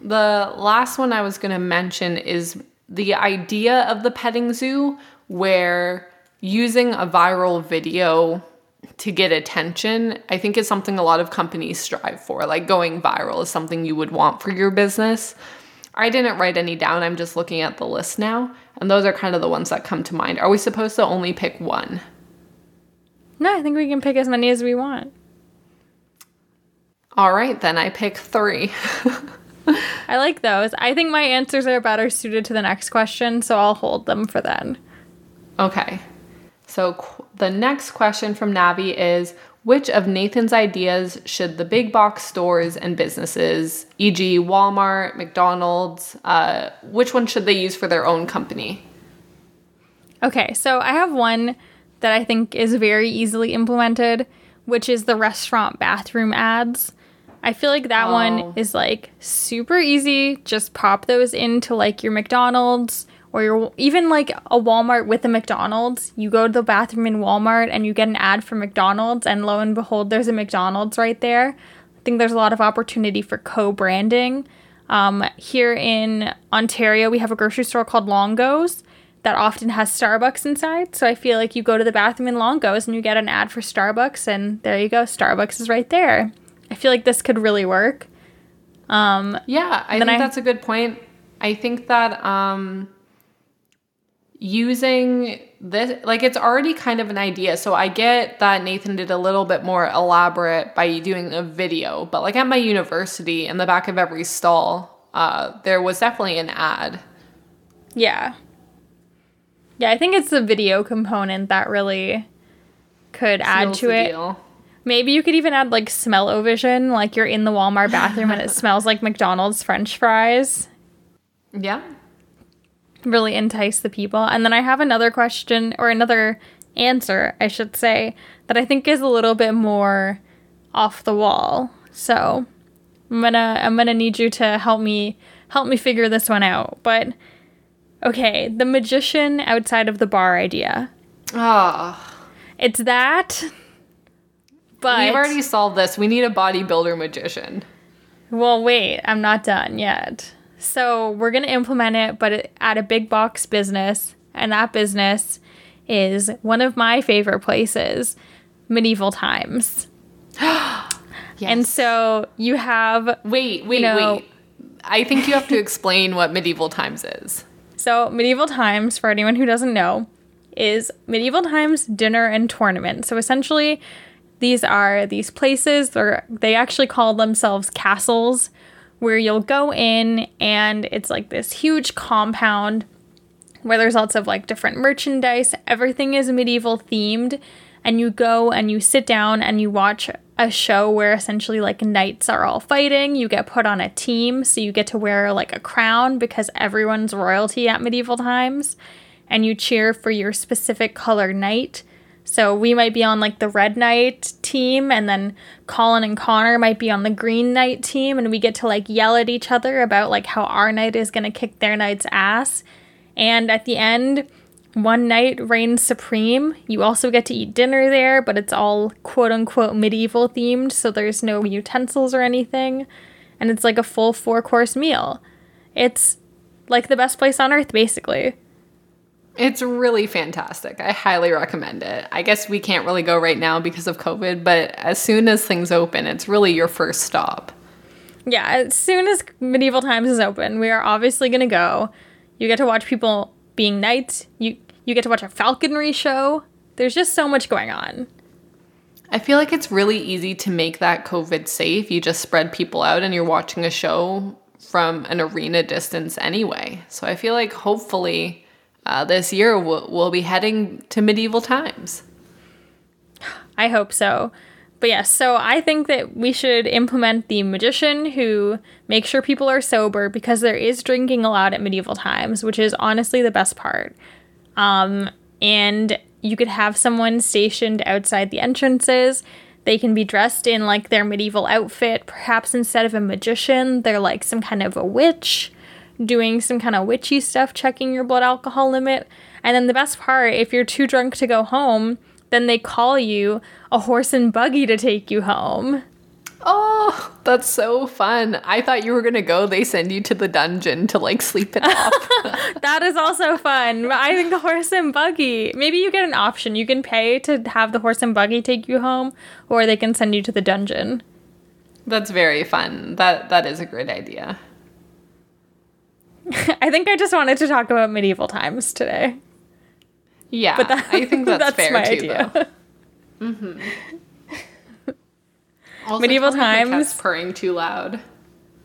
The last one I was going to mention is the idea of the petting zoo, where using a viral video to get attention, I think is something a lot of companies strive for. Like going viral is something you would want for your business. I didn't write any down, I'm just looking at the list now, and those are kind of the ones that come to mind. Are we supposed to only pick one? No, I think we can pick as many as we want. All right, then I pick three. [laughs] I like those. I think my answers are better suited to the next question, so I'll hold them for then. Okay. So qu- the next question from Navi is which of Nathan's ideas should the big box stores and businesses, e.g., Walmart, McDonald's, uh, which one should they use for their own company? Okay, so I have one that I think is very easily implemented, which is the restaurant bathroom ads. I feel like that Oh. one is like super easy. Just pop those into like your McDonald's or your even like a Walmart with a McDonald's. You go to the bathroom in Walmart and you get an ad for McDonald's, and lo and behold, there's a McDonald's right there. I think there's a lot of opportunity for co branding. Um, here in Ontario, we have a grocery store called Longo's that often has Starbucks inside. So I feel like you go to the bathroom in Longo's and you get an ad for Starbucks, and there you go, Starbucks is right there. I feel like this could really work. Um, Yeah, I think I- that's a good point. I think that um, using this, like, it's already kind of an idea. So I get that Nathan did a little bit more elaborate by doing a video, but like at my university, in the back of every stall, uh, there was definitely an ad. yeah. Yeah, I think it's the video component that really could add to it. deal. Maybe you could even add like smell-o-vision, like you're in the Walmart bathroom and it [laughs] smells like McDonald's french fries. Yeah. Really entice the people. And then I have another question or another answer, I should say, that I think is a little bit more off the wall. So I'm gonna I'm gonna need you to help me help me figure this one out. But okay, the magician outside of the bar idea. Ah, It's that. But we've already solved this. We need a bodybuilder magician. Well, wait, I'm not done yet. So we're gonna implement it, but at a big box business, and that business is one of my favorite places, medieval times. [gasps] yes. And so you have Wait, wait, know- wait. I think you have to explain what medieval times is. so medieval times for anyone who doesn't know is medieval times dinner and tournament. So essentially, these are these places, or they actually call themselves castles, where you'll go in and it's like this huge compound where there's lots of like different merchandise. Everything is medieval themed. And you go and you sit down and you watch a show where essentially like knights are all fighting. You get put on a team, so you get to wear like a crown because everyone's royalty at medieval times. And you cheer for your specific color knight. So we might be on like the red knight team, and then Colin and Connor might be on the green knight team, and we get to like yell at each other about like how our knight is gonna kick their knight's ass. And at the end, one knight reigns supreme. You also get to eat dinner there, but it's all quote unquote medieval themed, so there's no utensils or anything. And it's like a full four course meal. It's like the best place on earth, basically. It's really fantastic. I highly recommend it. I guess we can't really go right now because of COVID, but as soon as things open, it's really your first stop. Yeah, as soon as Medieval Times is open, we are obviously going to go. You get to watch people being knights. You you get to watch a falconry show. There's just so much going on. I feel like it's really easy to make that COVID safe. You just spread people out and you're watching a show from an arena distance anyway. So I feel like hopefully uh, this year we'll, we'll be heading to medieval times. I hope so. But yes, yeah, so I think that we should implement the magician who makes sure people are sober because there is drinking allowed at medieval times, which is honestly the best part. Um, and you could have someone stationed outside the entrances. They can be dressed in like their medieval outfit. Perhaps instead of a magician, they're like some kind of a witch doing some kind of witchy stuff, checking your blood alcohol limit. And then the best part, if you're too drunk to go home, then they call you a horse and buggy to take you home. Oh, that's so fun. I thought you were going to go. They send you to the dungeon to like sleep it off. [laughs] that is also fun. I think the horse and buggy. Maybe you get an option. You can pay to have the horse and buggy take you home or they can send you to the dungeon. That's very fun. That that is a great idea. [laughs] I think I just wanted to talk about medieval times today. Yeah, but that, I think [laughs] that's, that's fair my too, idea. Mm-hmm. [laughs] Also, medieval times purring too loud.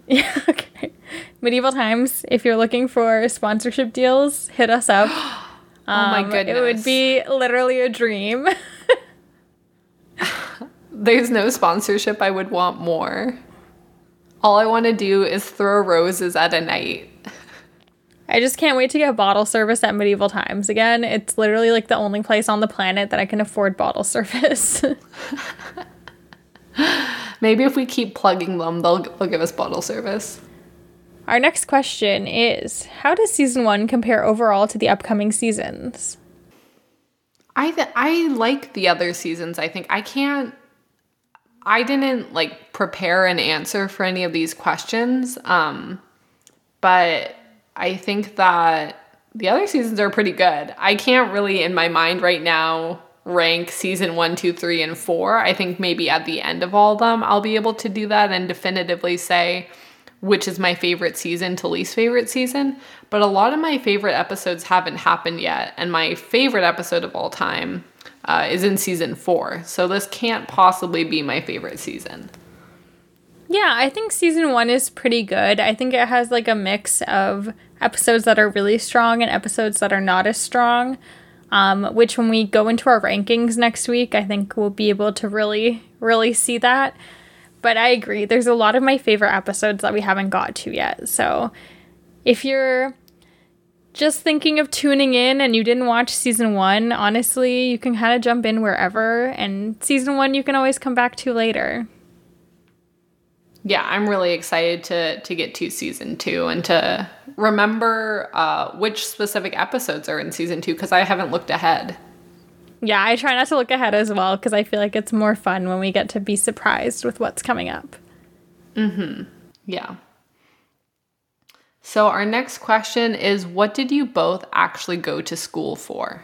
Yeah. Okay. Medieval times. If you're looking for sponsorship deals, hit us up. [gasps] oh [gasps] my goodness! Um, it would be literally a dream. There's no sponsorship I would want more. All I want to do is throw roses at a knight. I just can't wait to get bottle service at medieval times again. It's literally like the only place on the planet that I can afford bottle [laughs] service. Maybe if we keep plugging them, they'll, they'll give us bottle service. Our next question is How does season one compare overall to the upcoming seasons? I th- I like the other seasons. I think I can't. I didn't like prepare an answer for any of these questions, um, but I think that the other seasons are pretty good. I can't really, in my mind right now, rank season one, two, three, and four. I think maybe at the end of all of them, I'll be able to do that and definitively say which is my favorite season to least favorite season. But a lot of my favorite episodes haven't happened yet. And my favorite episode of all time uh, is in season four. So this can't possibly be my favorite season. Yeah, I think season one is pretty good. I think it has like a mix of episodes that are really strong and episodes that are not as strong. Um, which, when we go into our rankings next week, I think we'll be able to really, really see that. But I agree, there's a lot of my favorite episodes that we haven't got to yet. So if you're just thinking of tuning in and you didn't watch season one, honestly, you can kind of jump in wherever. And season one, you can always come back to later yeah, I'm really excited to to get to season two and to remember uh, which specific episodes are in season two because I haven't looked ahead. Yeah, I try not to look ahead as well because I feel like it's more fun when we get to be surprised with what's coming up. Mm-hmm. Yeah. So our next question is what did you both actually go to school for?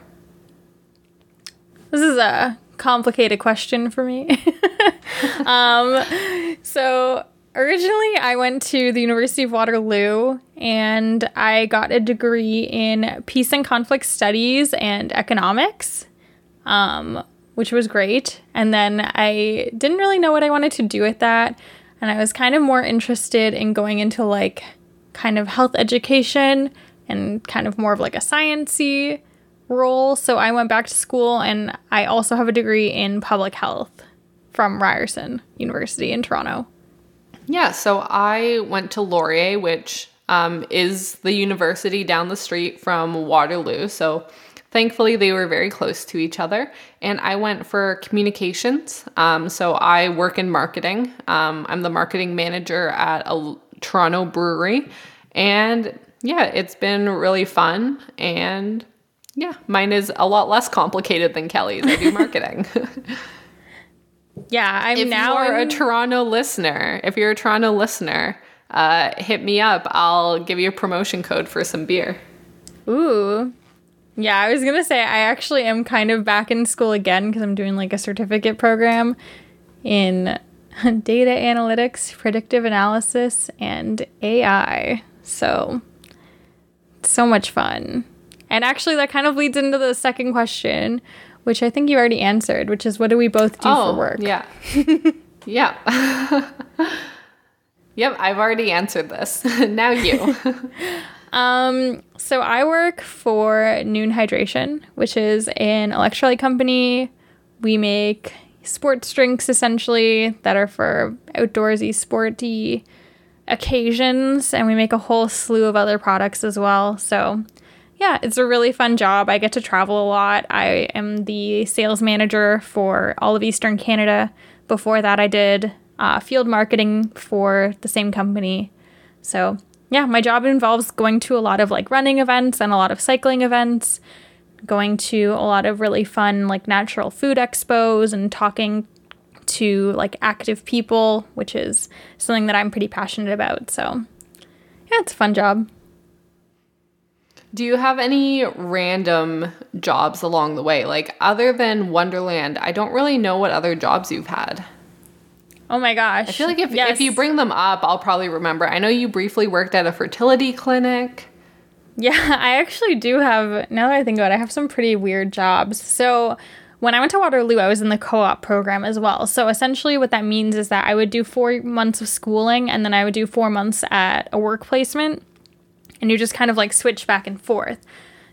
This is a complicated question for me. [laughs] um, so originally, I went to the University of Waterloo and I got a degree in peace and conflict studies and economics, um, which was great. And then I didn't really know what I wanted to do with that. and I was kind of more interested in going into like kind of health education and kind of more of like a sciency role. So I went back to school and I also have a degree in public health from Ryerson University in Toronto. Yeah, so I went to Laurier, which um, is the university down the street from Waterloo. So thankfully, they were very close to each other. And I went for communications. Um, so I work in marketing. Um, I'm the marketing manager at a Toronto brewery. And yeah, it's been really fun. And yeah, mine is a lot less complicated than Kelly's. I do [laughs] marketing. yeah, I'm if now you're in- a Toronto listener, if you're a Toronto listener, uh, hit me up. I'll give you a promotion code for some beer. Ooh. Yeah, I was gonna say I actually am kind of back in school again because I'm doing like a certificate program in [laughs] data analytics, predictive analysis, and AI. So, so much fun. And actually, that kind of leads into the second question, which I think you already answered, which is what do we both do for work? Oh, Yeah. [laughs] yeah. [laughs] yep, I've already answered this. [laughs] now you. Um, so I work for Nuun Hydration, which is an electrolyte company. We make sports drinks essentially that are for outdoorsy, sporty occasions, and we make a whole slew of other products as well. So, yeah, it's a really fun job. I get to travel a lot. I am the sales manager for all of Eastern Canada. Before that, I did uh, field marketing for the same company. So, yeah, my job involves going to a lot of like running events and a lot of cycling events, going to a lot of really fun like natural food expos and talking to like active people, which is something that I'm pretty passionate about. So, yeah, it's a fun job. Do you have any random jobs along the way? Like, other than Wonderland, I don't really know what other jobs you've had. Oh my gosh. I feel like if, Yes. if you bring them up, I'll probably remember. I know you briefly worked at a fertility clinic. Yeah, [laughs] I actually do have, now that I think about it, I have some pretty weird jobs. So, when I went to Waterloo, I was in the co op program as well. So, essentially, what that means is that I would do four months of schooling and then I would do four months at a work placement. And you just kind of like switch back and forth.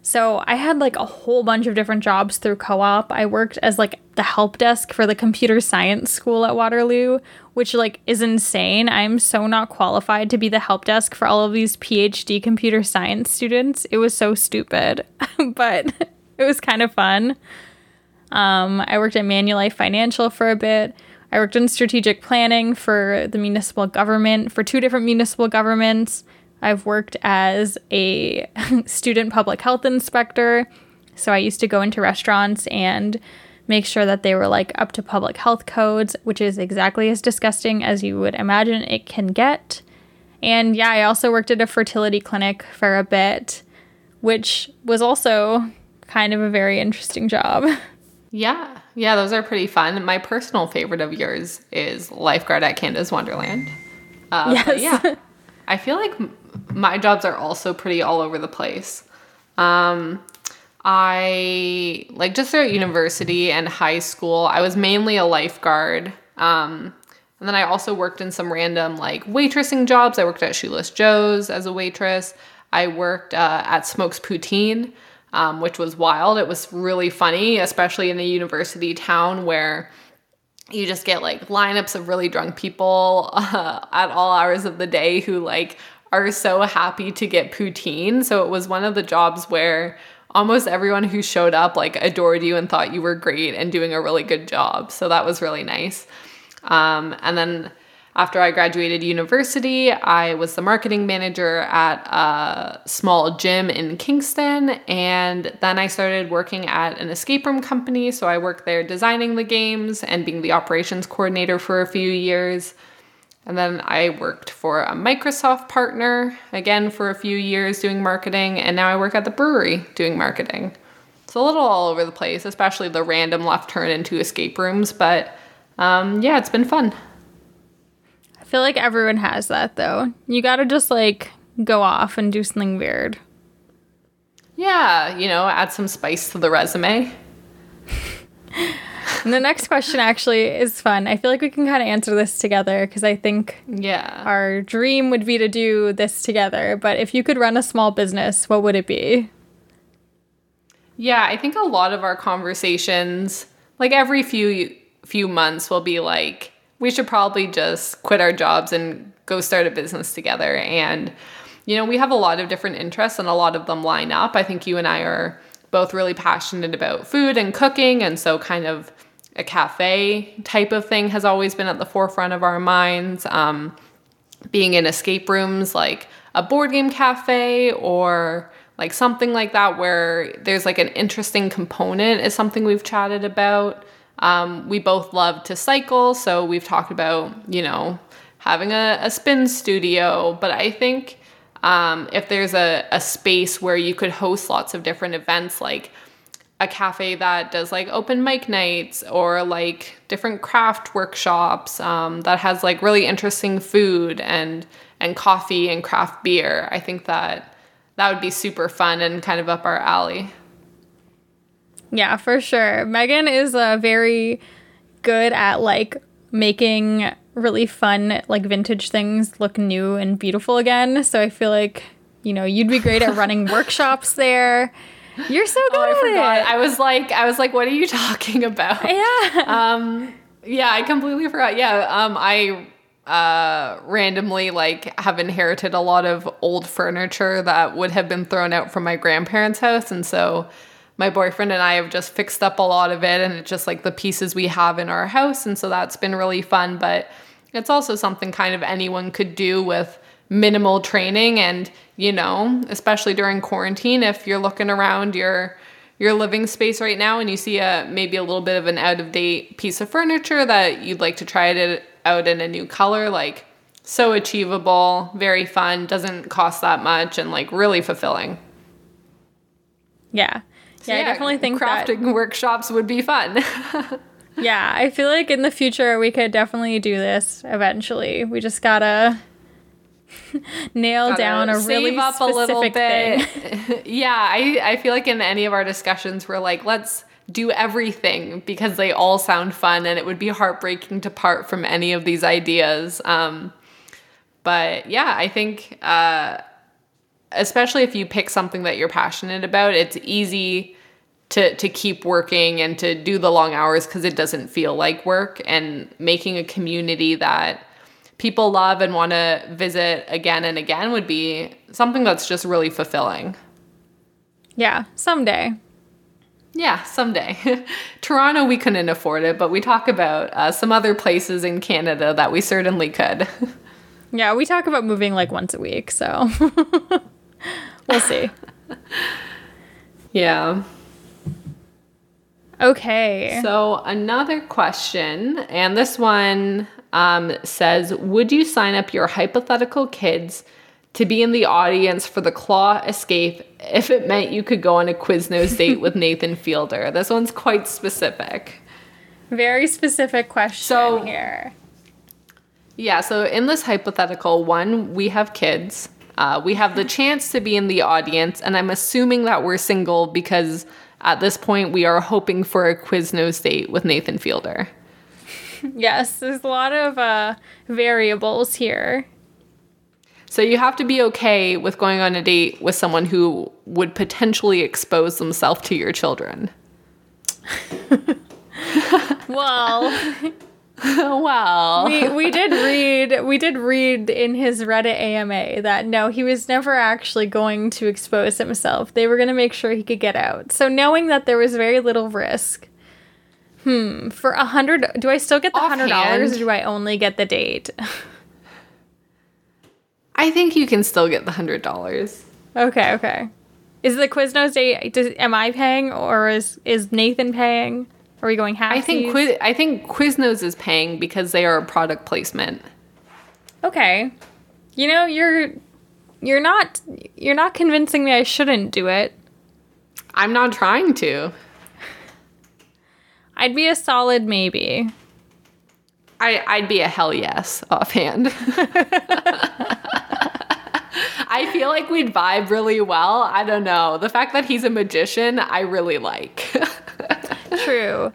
So, I had like a whole bunch of different jobs through co op. I worked as like the help desk for the computer science school at Waterloo, which like is insane. I'm so not qualified to be the help desk for all of these PhD computer science students. It was so stupid, [laughs] but [laughs] it was kind of fun. Um, I worked at Manulife Financial for a bit. I worked in strategic planning for the municipal government, for two different municipal governments. I've worked as a [laughs] student public health inspector. So I used to go into restaurants and make sure that they were like up to public health codes, which is exactly as disgusting as you would imagine it can get. And yeah, I also worked at a fertility clinic for a bit, which was also kind of a very interesting job. [laughs] Yeah, yeah, those are pretty fun. My personal favorite of yours is lifeguard at Canada's Wonderland. Uh, Yes. yeah, I feel like my jobs are also pretty all over the place. Um, I like just throughout university and high school, I was mainly a lifeguard. Um, and then I also worked in some random like waitressing jobs. I worked at Shoeless Joe's as a waitress. I worked uh, at Smokes Poutine, um, which was wild. It was really funny, especially in a university town where you just get like lineups of really drunk people [laughs] uh, at all hours of the day who like are so happy to get poutine. So it was one of the jobs where almost everyone who showed up like adored you and thought you were great and doing a really good job. So that was really nice. Um, and then after I graduated university, I was the marketing manager at a small gym in Kingston. And then I started working at an escape room company. So I worked there designing the games and being the operations coordinator for a few years. And then I worked for a Microsoft partner again for a few years doing marketing. And now I work at the brewery doing marketing. It's a little all over the place, especially the random left turn into escape rooms. But um, yeah, it's been fun. I feel like everyone has that though. You gotta just like go off and do something weird. Yeah, you know, add some spice to the resume. [laughs] And [laughs] the next question actually is fun. I feel like we can kind of answer this together because I think Yeah. our dream would be to do this together. But if you could run a small business, what would it be? Yeah, I think a lot of our conversations, like every few few months, will be like, we should probably just quit our jobs and go start a business together. And you know, we have a lot of different interests, and a lot of them line up. I think you and I are both really passionate about food and cooking, and so kind of a cafe type of thing has always been at the forefront of our minds. Um, being in escape rooms like a board game cafe or like something like that where there's like an interesting component is something we've chatted about um, we both love to cycle so we've talked about you know having a, a spin studio but i think um, if there's a, a space where you could host lots of different events like a cafe that does like open mic nights or like different craft workshops um, that has like really interesting food and and coffee and craft beer. I think that that would be super fun and kind of up our alley. Yeah, for sure. Megan is uh, very good at like making really fun, like vintage things look new and beautiful again. So I feel like, you know, you'd be great at running [laughs] workshops there. You're so good Oh, I at forgot. it. I was like, I was like, what are you [laughs] talking about? yeah. um yeah i completely forgot yeah um i uh randomly like have inherited a lot of old furniture that would have been thrown out from my grandparents house and so my boyfriend and i have just fixed up a lot of it and it's just like the pieces we have in our house and so that's been really fun but it's also something kind of anyone could do with minimal training and you know especially during quarantine if you're looking around your your living space right now and you see a maybe a little bit of an out of date piece of furniture that you'd like to try it out in a new color like so achievable very fun doesn't cost that much and like really fulfilling Yeah. Yeah, I definitely think that. crafting workshops would be fun [laughs] Yeah, I feel like in the future we could definitely do this eventually. We just gotta [laughs] nail Gotta down a really up specific thing. [laughs] yeah, I, I feel like in any of our discussions, we're like, let's do everything because they all sound fun and it would be heartbreaking to part from any of these ideas. Um, but yeah, I think, uh, especially if you pick something that you're passionate about, it's easy to, to keep working and to do the long hours because it doesn't feel like work and making a community that people love and want to visit again and again would be something that's just really fulfilling. Yeah, someday. Yeah, someday. [laughs] Toronto, we couldn't afford it, but we talk about uh, some other places in Canada that we certainly could. [laughs] Yeah, we talk about moving like once a week, so [laughs] we'll see. yeah. Okay. So, another question, and this one um, says Would you sign up your hypothetical kids to be in the audience for the Claw Escape if it meant you could go on a Quiznos [laughs] date with Nathan Fielder? This one's quite specific. Very specific question So- here. Yeah, so in this hypothetical one, we have kids. Uh, we have the [laughs] chance to be in the audience, and I'm assuming that we're single because at this point we are hoping for a Quiznos date with Nathan Fielder. [laughs] Yes, there's a lot of uh, variables here. So you have to be okay with going on a date with someone who would potentially expose themselves to your children. [laughs] Well, [laughs] well, we, we did read we did read in his Reddit AMA that no, he was never actually going to expose himself. They were going to make sure he could get out. So knowing that there was very little risk. Hmm, for a hundred, do I still get the hundred dollars, or do I only get the date? [laughs] I think you can still get the hundred dollars. okay, okay. Is the Quiznos date? Does, am I paying, or is is Nathan paying? Are we going half? I think Quiz- I think Quiznos is paying because they are a product placement. Okay. You know, you're you're not you're not convincing me I shouldn't do it. I'm not trying to. I'd be a solid maybe. I, I'd be a hell yes offhand. I feel like we'd vibe really well. I don't know. The fact that he's a magician, I really like. True.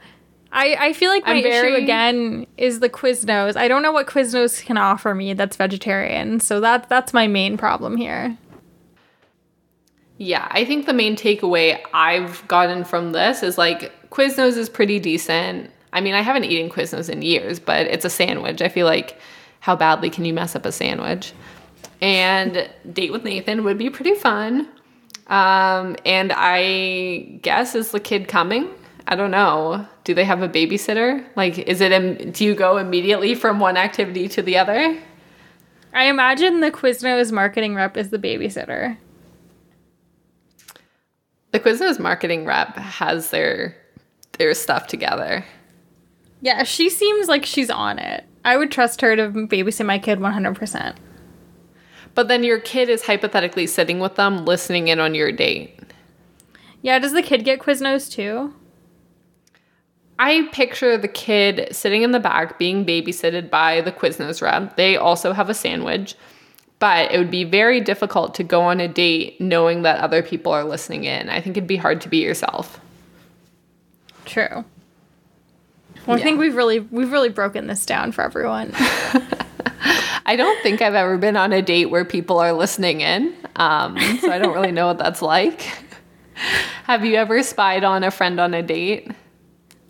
I, I feel like my very- issue again is the Quiznos. I don't know what Quiznos can offer me that's vegetarian, so that that's my main problem here. Yeah, I think the main takeaway I've gotten from this is like Quiznos is pretty decent. I mean, I haven't eaten Quiznos in years, but it's a sandwich. I feel like how badly can you mess up a sandwich? And Date with Nathan would be pretty fun. Um, and I guess is the kid coming? I don't know. Do they have a babysitter? Like, is it? Im- do you go immediately from one activity to the other? I imagine the Quiznos marketing rep is the babysitter. The Quiznos marketing rep has their their stuff together. Yeah, she seems like she's on it. I would trust her to babysit my kid 100%. But then your kid is hypothetically sitting with them, listening in on your date. Yeah, does the kid get Quiznos too? I picture the kid sitting in the back being babysitted by the Quiznos rep. They also have a sandwich, but it would be very difficult to go on a date knowing that other people are listening in. I think it'd be hard to be yourself. True. Well, I think we've really we've really broken this down for everyone. [laughs] I don't think I've ever been on a date where people are listening in, um, so I don't really know what that's like. [laughs] have you ever spied on a friend on a date?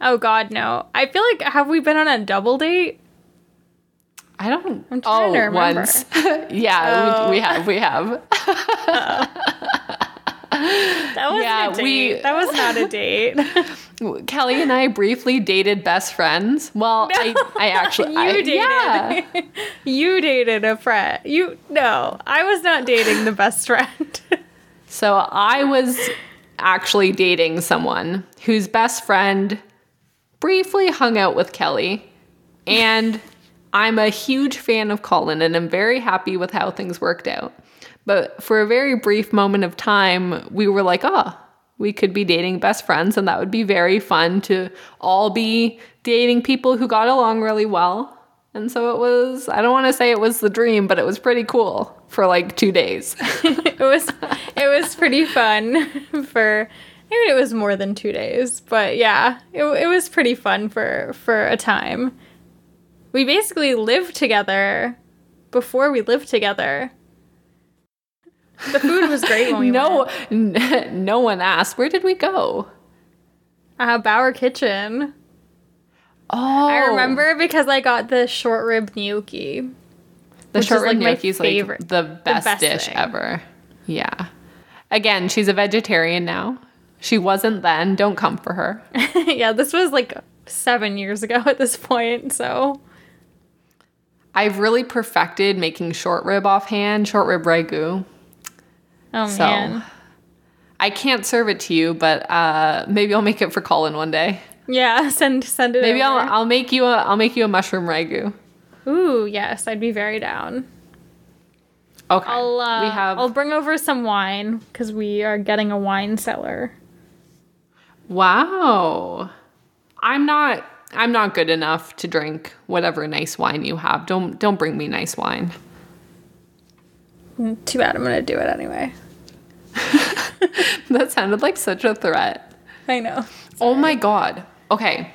oh God, no! I feel like have we been on a double date? I don't. I'm trying oh, to remember. once. [laughs] yeah, we, we Oh. have. We have. That was Yeah, a date. we- That was not a date. Kelly and I briefly dated best friends. Well, I, I actually, [laughs] you I, dated. yeah. you dated a friend. You no, I was not dating the best friend. [laughs] So I was actually dating someone whose best friend briefly hung out with Kelly, and I'm a huge fan of Colin, and I'm very happy with how things worked out. But for a very brief moment of time, we were like, oh, we could be dating best friends, and that would be very fun to all be dating people who got along really well. And so it was, I don't want to say it was the dream, but it was pretty cool for like two days. [laughs] it was it was pretty fun for maybe it was more than two days, but yeah, it, it was pretty fun for for a time. We basically lived together before we lived together. The food was great when we [laughs] no, went. n- [laughs] no one asked. Where did we go? Uh, Bauer Kitchen. Oh, I remember because I got the short rib gnocchi. the short is, like, rib my gnocchi's like the best, best dish thing. ever. Yeah. Again, she's a vegetarian now. She wasn't then. Don't come for her. [laughs] yeah, this was like seven years ago at this point, so I've really perfected making short rib offhand, short rib ragu. Oh So man. I can't serve it to you, but uh, maybe I'll make it for Colin one day. Yeah, [laughs] send send it. Maybe I'll. I'll make you a I'll make you a mushroom ragu. Ooh, yes, I'd be very down. Okay. I'll uh, we have I'll bring over some wine because we are getting a wine cellar. Wow. I'm not I'm not good enough to drink whatever nice wine you have. Don't don't bring me nice wine. Too bad I'm gonna do it anyway. [laughs] That sounded like such a threat. I know. Oh my god. Okay.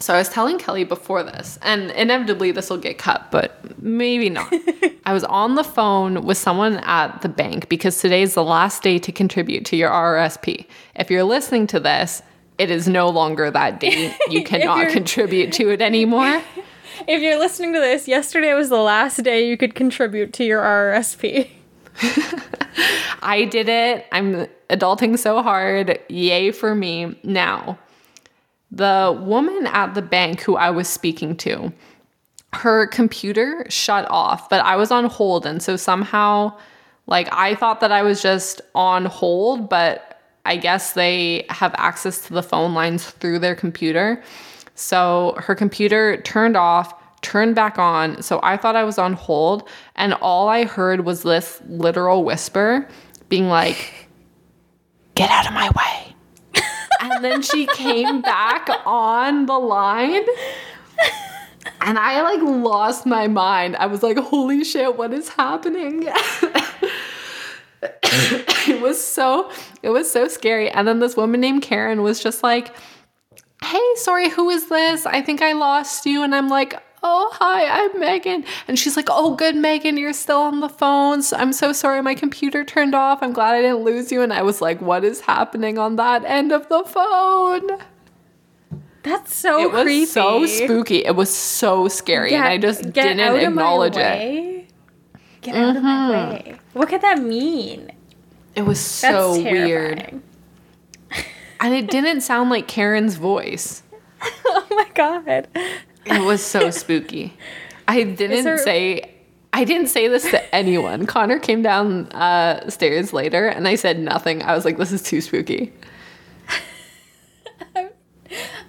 So I was telling Kelly before this, and inevitably this will get cut, but maybe not. [laughs] I was on the phone with someone at the bank because today is the last day to contribute to your RRSP. If you're listening to this, it is no longer that date. You [laughs] cannot contribute to it anymore. If you're listening to this, yesterday was the last day you could contribute to your RRSP. [laughs] I did it. I'm adulting so hard. Yay for me. Now, the woman at the bank who I was speaking to, her computer shut off, but I was on hold. And so somehow, like, I thought that I was just on hold, but I guess they have access to the phone lines through their computer. So her computer turned off, turned back on. So I thought I was on hold. And all I heard was this literal whisper being like, get out of my way. [laughs] and then she came back on the line. And I like lost my mind. I was like, holy shit, what is happening? [laughs] it was so it was so scary. And then this woman named Karen was just like, hey, sorry, who is this? I think I lost you. And I'm like, oh, hi, I'm Megan. And she's like, oh, good, Megan, you're still on the phone. So I'm so sorry, my computer turned off. I'm glad I didn't lose you. And I was like, what is happening on that end of the phone? That's so it was creepy. so spooky. It was so scary. and I just didn't out of my acknowledge it. Get out of my Mhm. way. What could that mean? It was so weird. And it didn't sound like Karen's voice. [laughs] oh my god. It was so spooky. I didn't there- say I didn't say this to anyone. Connor came down uh, stairs later and I said nothing. I was like, this is too spooky. [laughs]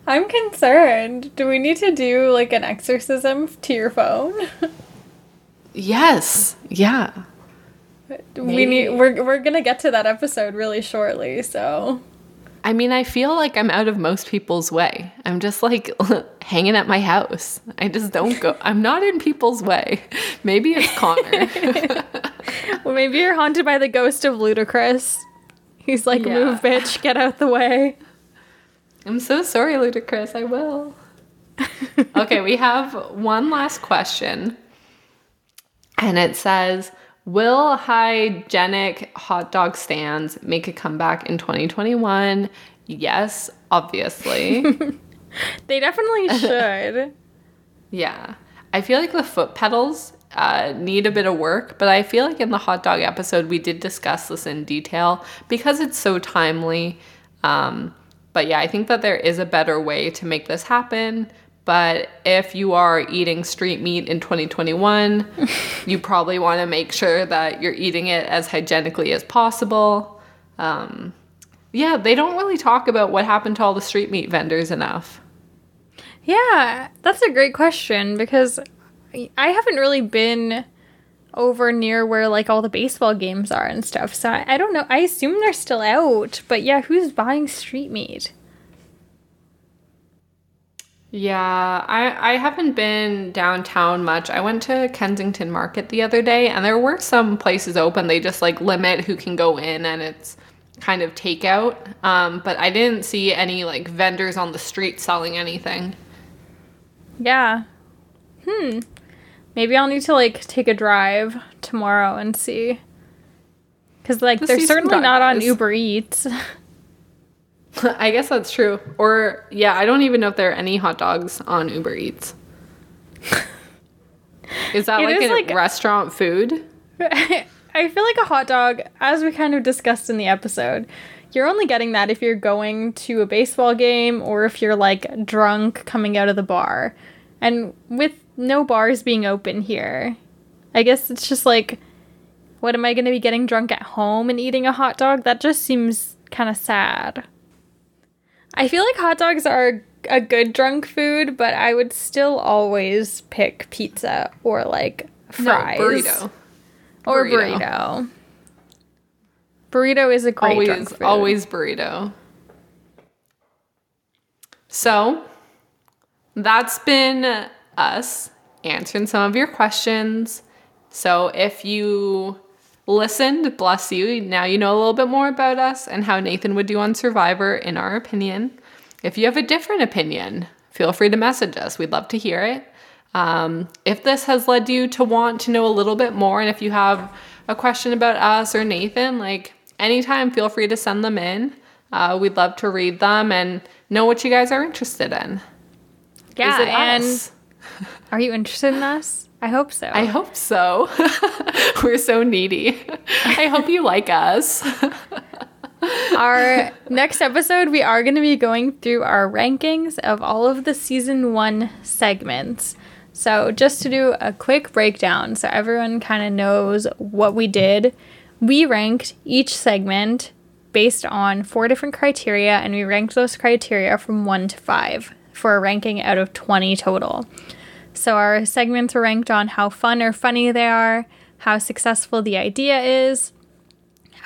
I'm concerned. Do we need to do like an exorcism to your phone? Yes. Yeah. we Maybe. need we're we're going to get to that episode really shortly, so I mean, I feel like I'm out of most people's way. I'm just like [laughs] hanging at my house. I just don't go. I'm not in people's way. Maybe it's Connor. [laughs] well, maybe you're haunted by the ghost of Ludacris. He's like, Yeah. "Move, bitch, get out the way." I'm so sorry, Ludacris. I will. [laughs] okay, we have one last question. And it says Will hygienic hot dog stands make a comeback in 2021? Yes, obviously. [laughs] They definitely should. [laughs] yeah. I feel like the foot pedals uh, need a bit of work, but I feel like in the hot dog episode we did discuss this in detail because it's so timely. Um, but yeah, I think that there is a better way to make this happen. But if you are eating street meat in 2021, [laughs] you probably want to make sure that you're eating it as hygienically as possible. Um, yeah, they don't really talk about what happened to all the street meat vendors enough. Yeah, that's a great question because I haven't really been over near where like all the baseball games are and stuff. So I, I don't know. I assume they're still out, but yeah, who's buying street meat? Yeah, I, I haven't been downtown much. I went to Kensington Market the other day and there were some places open. They just like limit who can go in and it's kind of takeout. Um, but I didn't see any like vendors on the street selling anything. Yeah. Hmm. Maybe I'll need to like take a drive tomorrow and see. Cause like they're certainly not on. Uber Eats. [laughs] [laughs] I guess that's true. Or yeah, I don't even know if there are any hot dogs on Uber Eats. Is that [laughs] It like is a like- restaurant food? [laughs] I feel like a hot dog, as we kind of discussed in the episode, you're only getting that if you're going to a baseball game or if you're like drunk coming out of the bar. And with no bars being open here, I guess it's just like, what am I going to be getting drunk at home and eating a hot dog? That just seems kind of sad. I feel like hot dogs are a good drunk food, but I would still always pick pizza or like fries No, burrito. or Burrito. burrito. Burrito is a great always drunk food. always burrito so that's been us answering some of your questions so if you listened bless you now you know a little bit more about us and how nathan would do on survivor in our opinion if you have a different opinion feel free to message us we'd love to hear it um, if this has led you to want to know a little bit more, and if you have a question about us or Nathan, like anytime, feel free to send them in. Uh, we'd love to read them and know what you guys are interested in. yeah, and us? [laughs] are you interested in us? I hope so. I hope so. [laughs] We're so needy. [laughs] I hope you like us. Our next episode, we are going to be going through our rankings of all of the season one segments. So, just to do a quick breakdown so everyone kind of knows what we did, we ranked each segment based on four different criteria, and we ranked those criteria from one to five for a ranking out of 20 total. So our segments were ranked on how fun or funny they are, how successful the idea is,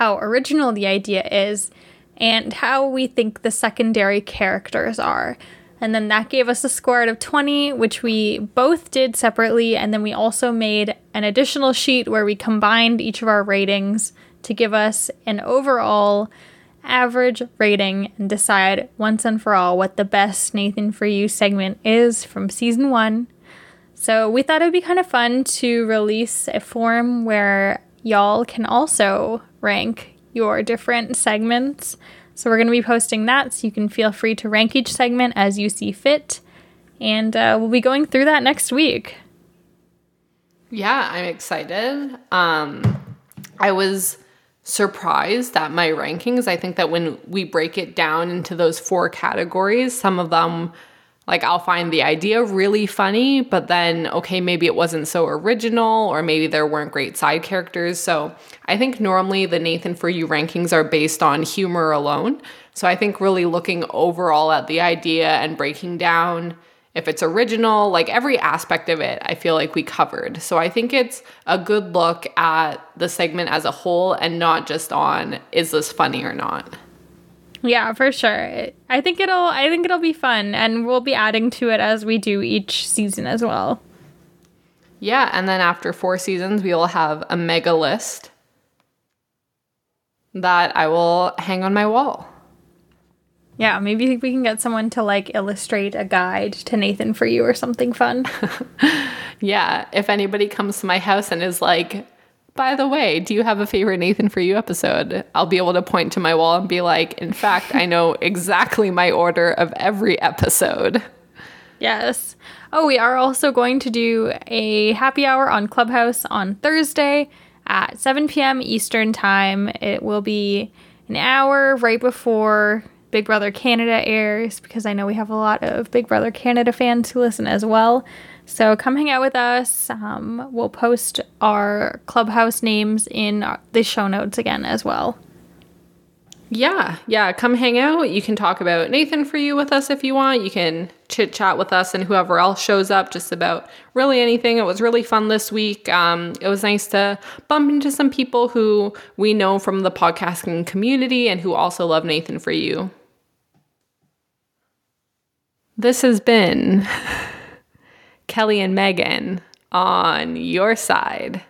how original the idea is, and how we think the secondary characters are. And then that gave us a score out of 20, which we both did separately. And then we also made an additional sheet where we combined each of our ratings to give us an overall average rating and decide once and for all what the best Nathan for You segment is from season one. So we thought it would be kind of fun to release a form where y'all can also rank your different segments. So we're going to be posting that, so you can feel free to rank each segment as you see fit. And uh, we'll be going through that next week. Yeah, I'm excited. Um, I was surprised at my rankings. I think that when we break it down into those four categories, some of them, like I'll find the idea really funny, but then, okay, maybe it wasn't so original, or maybe there weren't great side characters. So I think normally the Nathan For You rankings are based on humor alone. So I think really looking overall at the idea and breaking down if it's original, like every aspect of it, I feel like we covered. So I think it's a good look at the segment as a whole and not just on is this funny or not. Yeah, for sure. I think it'll I think it'll be fun and we'll be adding to it as we do each season as well. Yeah, and then after 4 seasons, we will have a mega list that I will hang on my wall. Yeah, maybe we can get someone to like illustrate a guide to Nathan for you or something fun. [laughs] yeah, if anybody comes to my house and is like, by the way, do you have a favorite Nathan for you episode? I'll be able to point to my wall and be like, in fact, I know exactly my order of every episode. Yes. Oh, we are also going to do a happy hour on Clubhouse on Thursday at 7 p.m. Eastern Time. It will be an hour right before Big Brother Canada airs because I know we have a lot of Big Brother Canada fans who listen as well. So come hang out with us. Um, we'll post our clubhouse names in the show notes again as well. Yeah, yeah, come hang out. You can talk about Nathan for you with us if you want. You can chit chat with us and whoever else shows up just about really anything. It was really fun this week. Um, it was nice to bump into some people who we know from the podcasting community and who also love Nathan for you. This has been [laughs] Kelly and Megan on your side.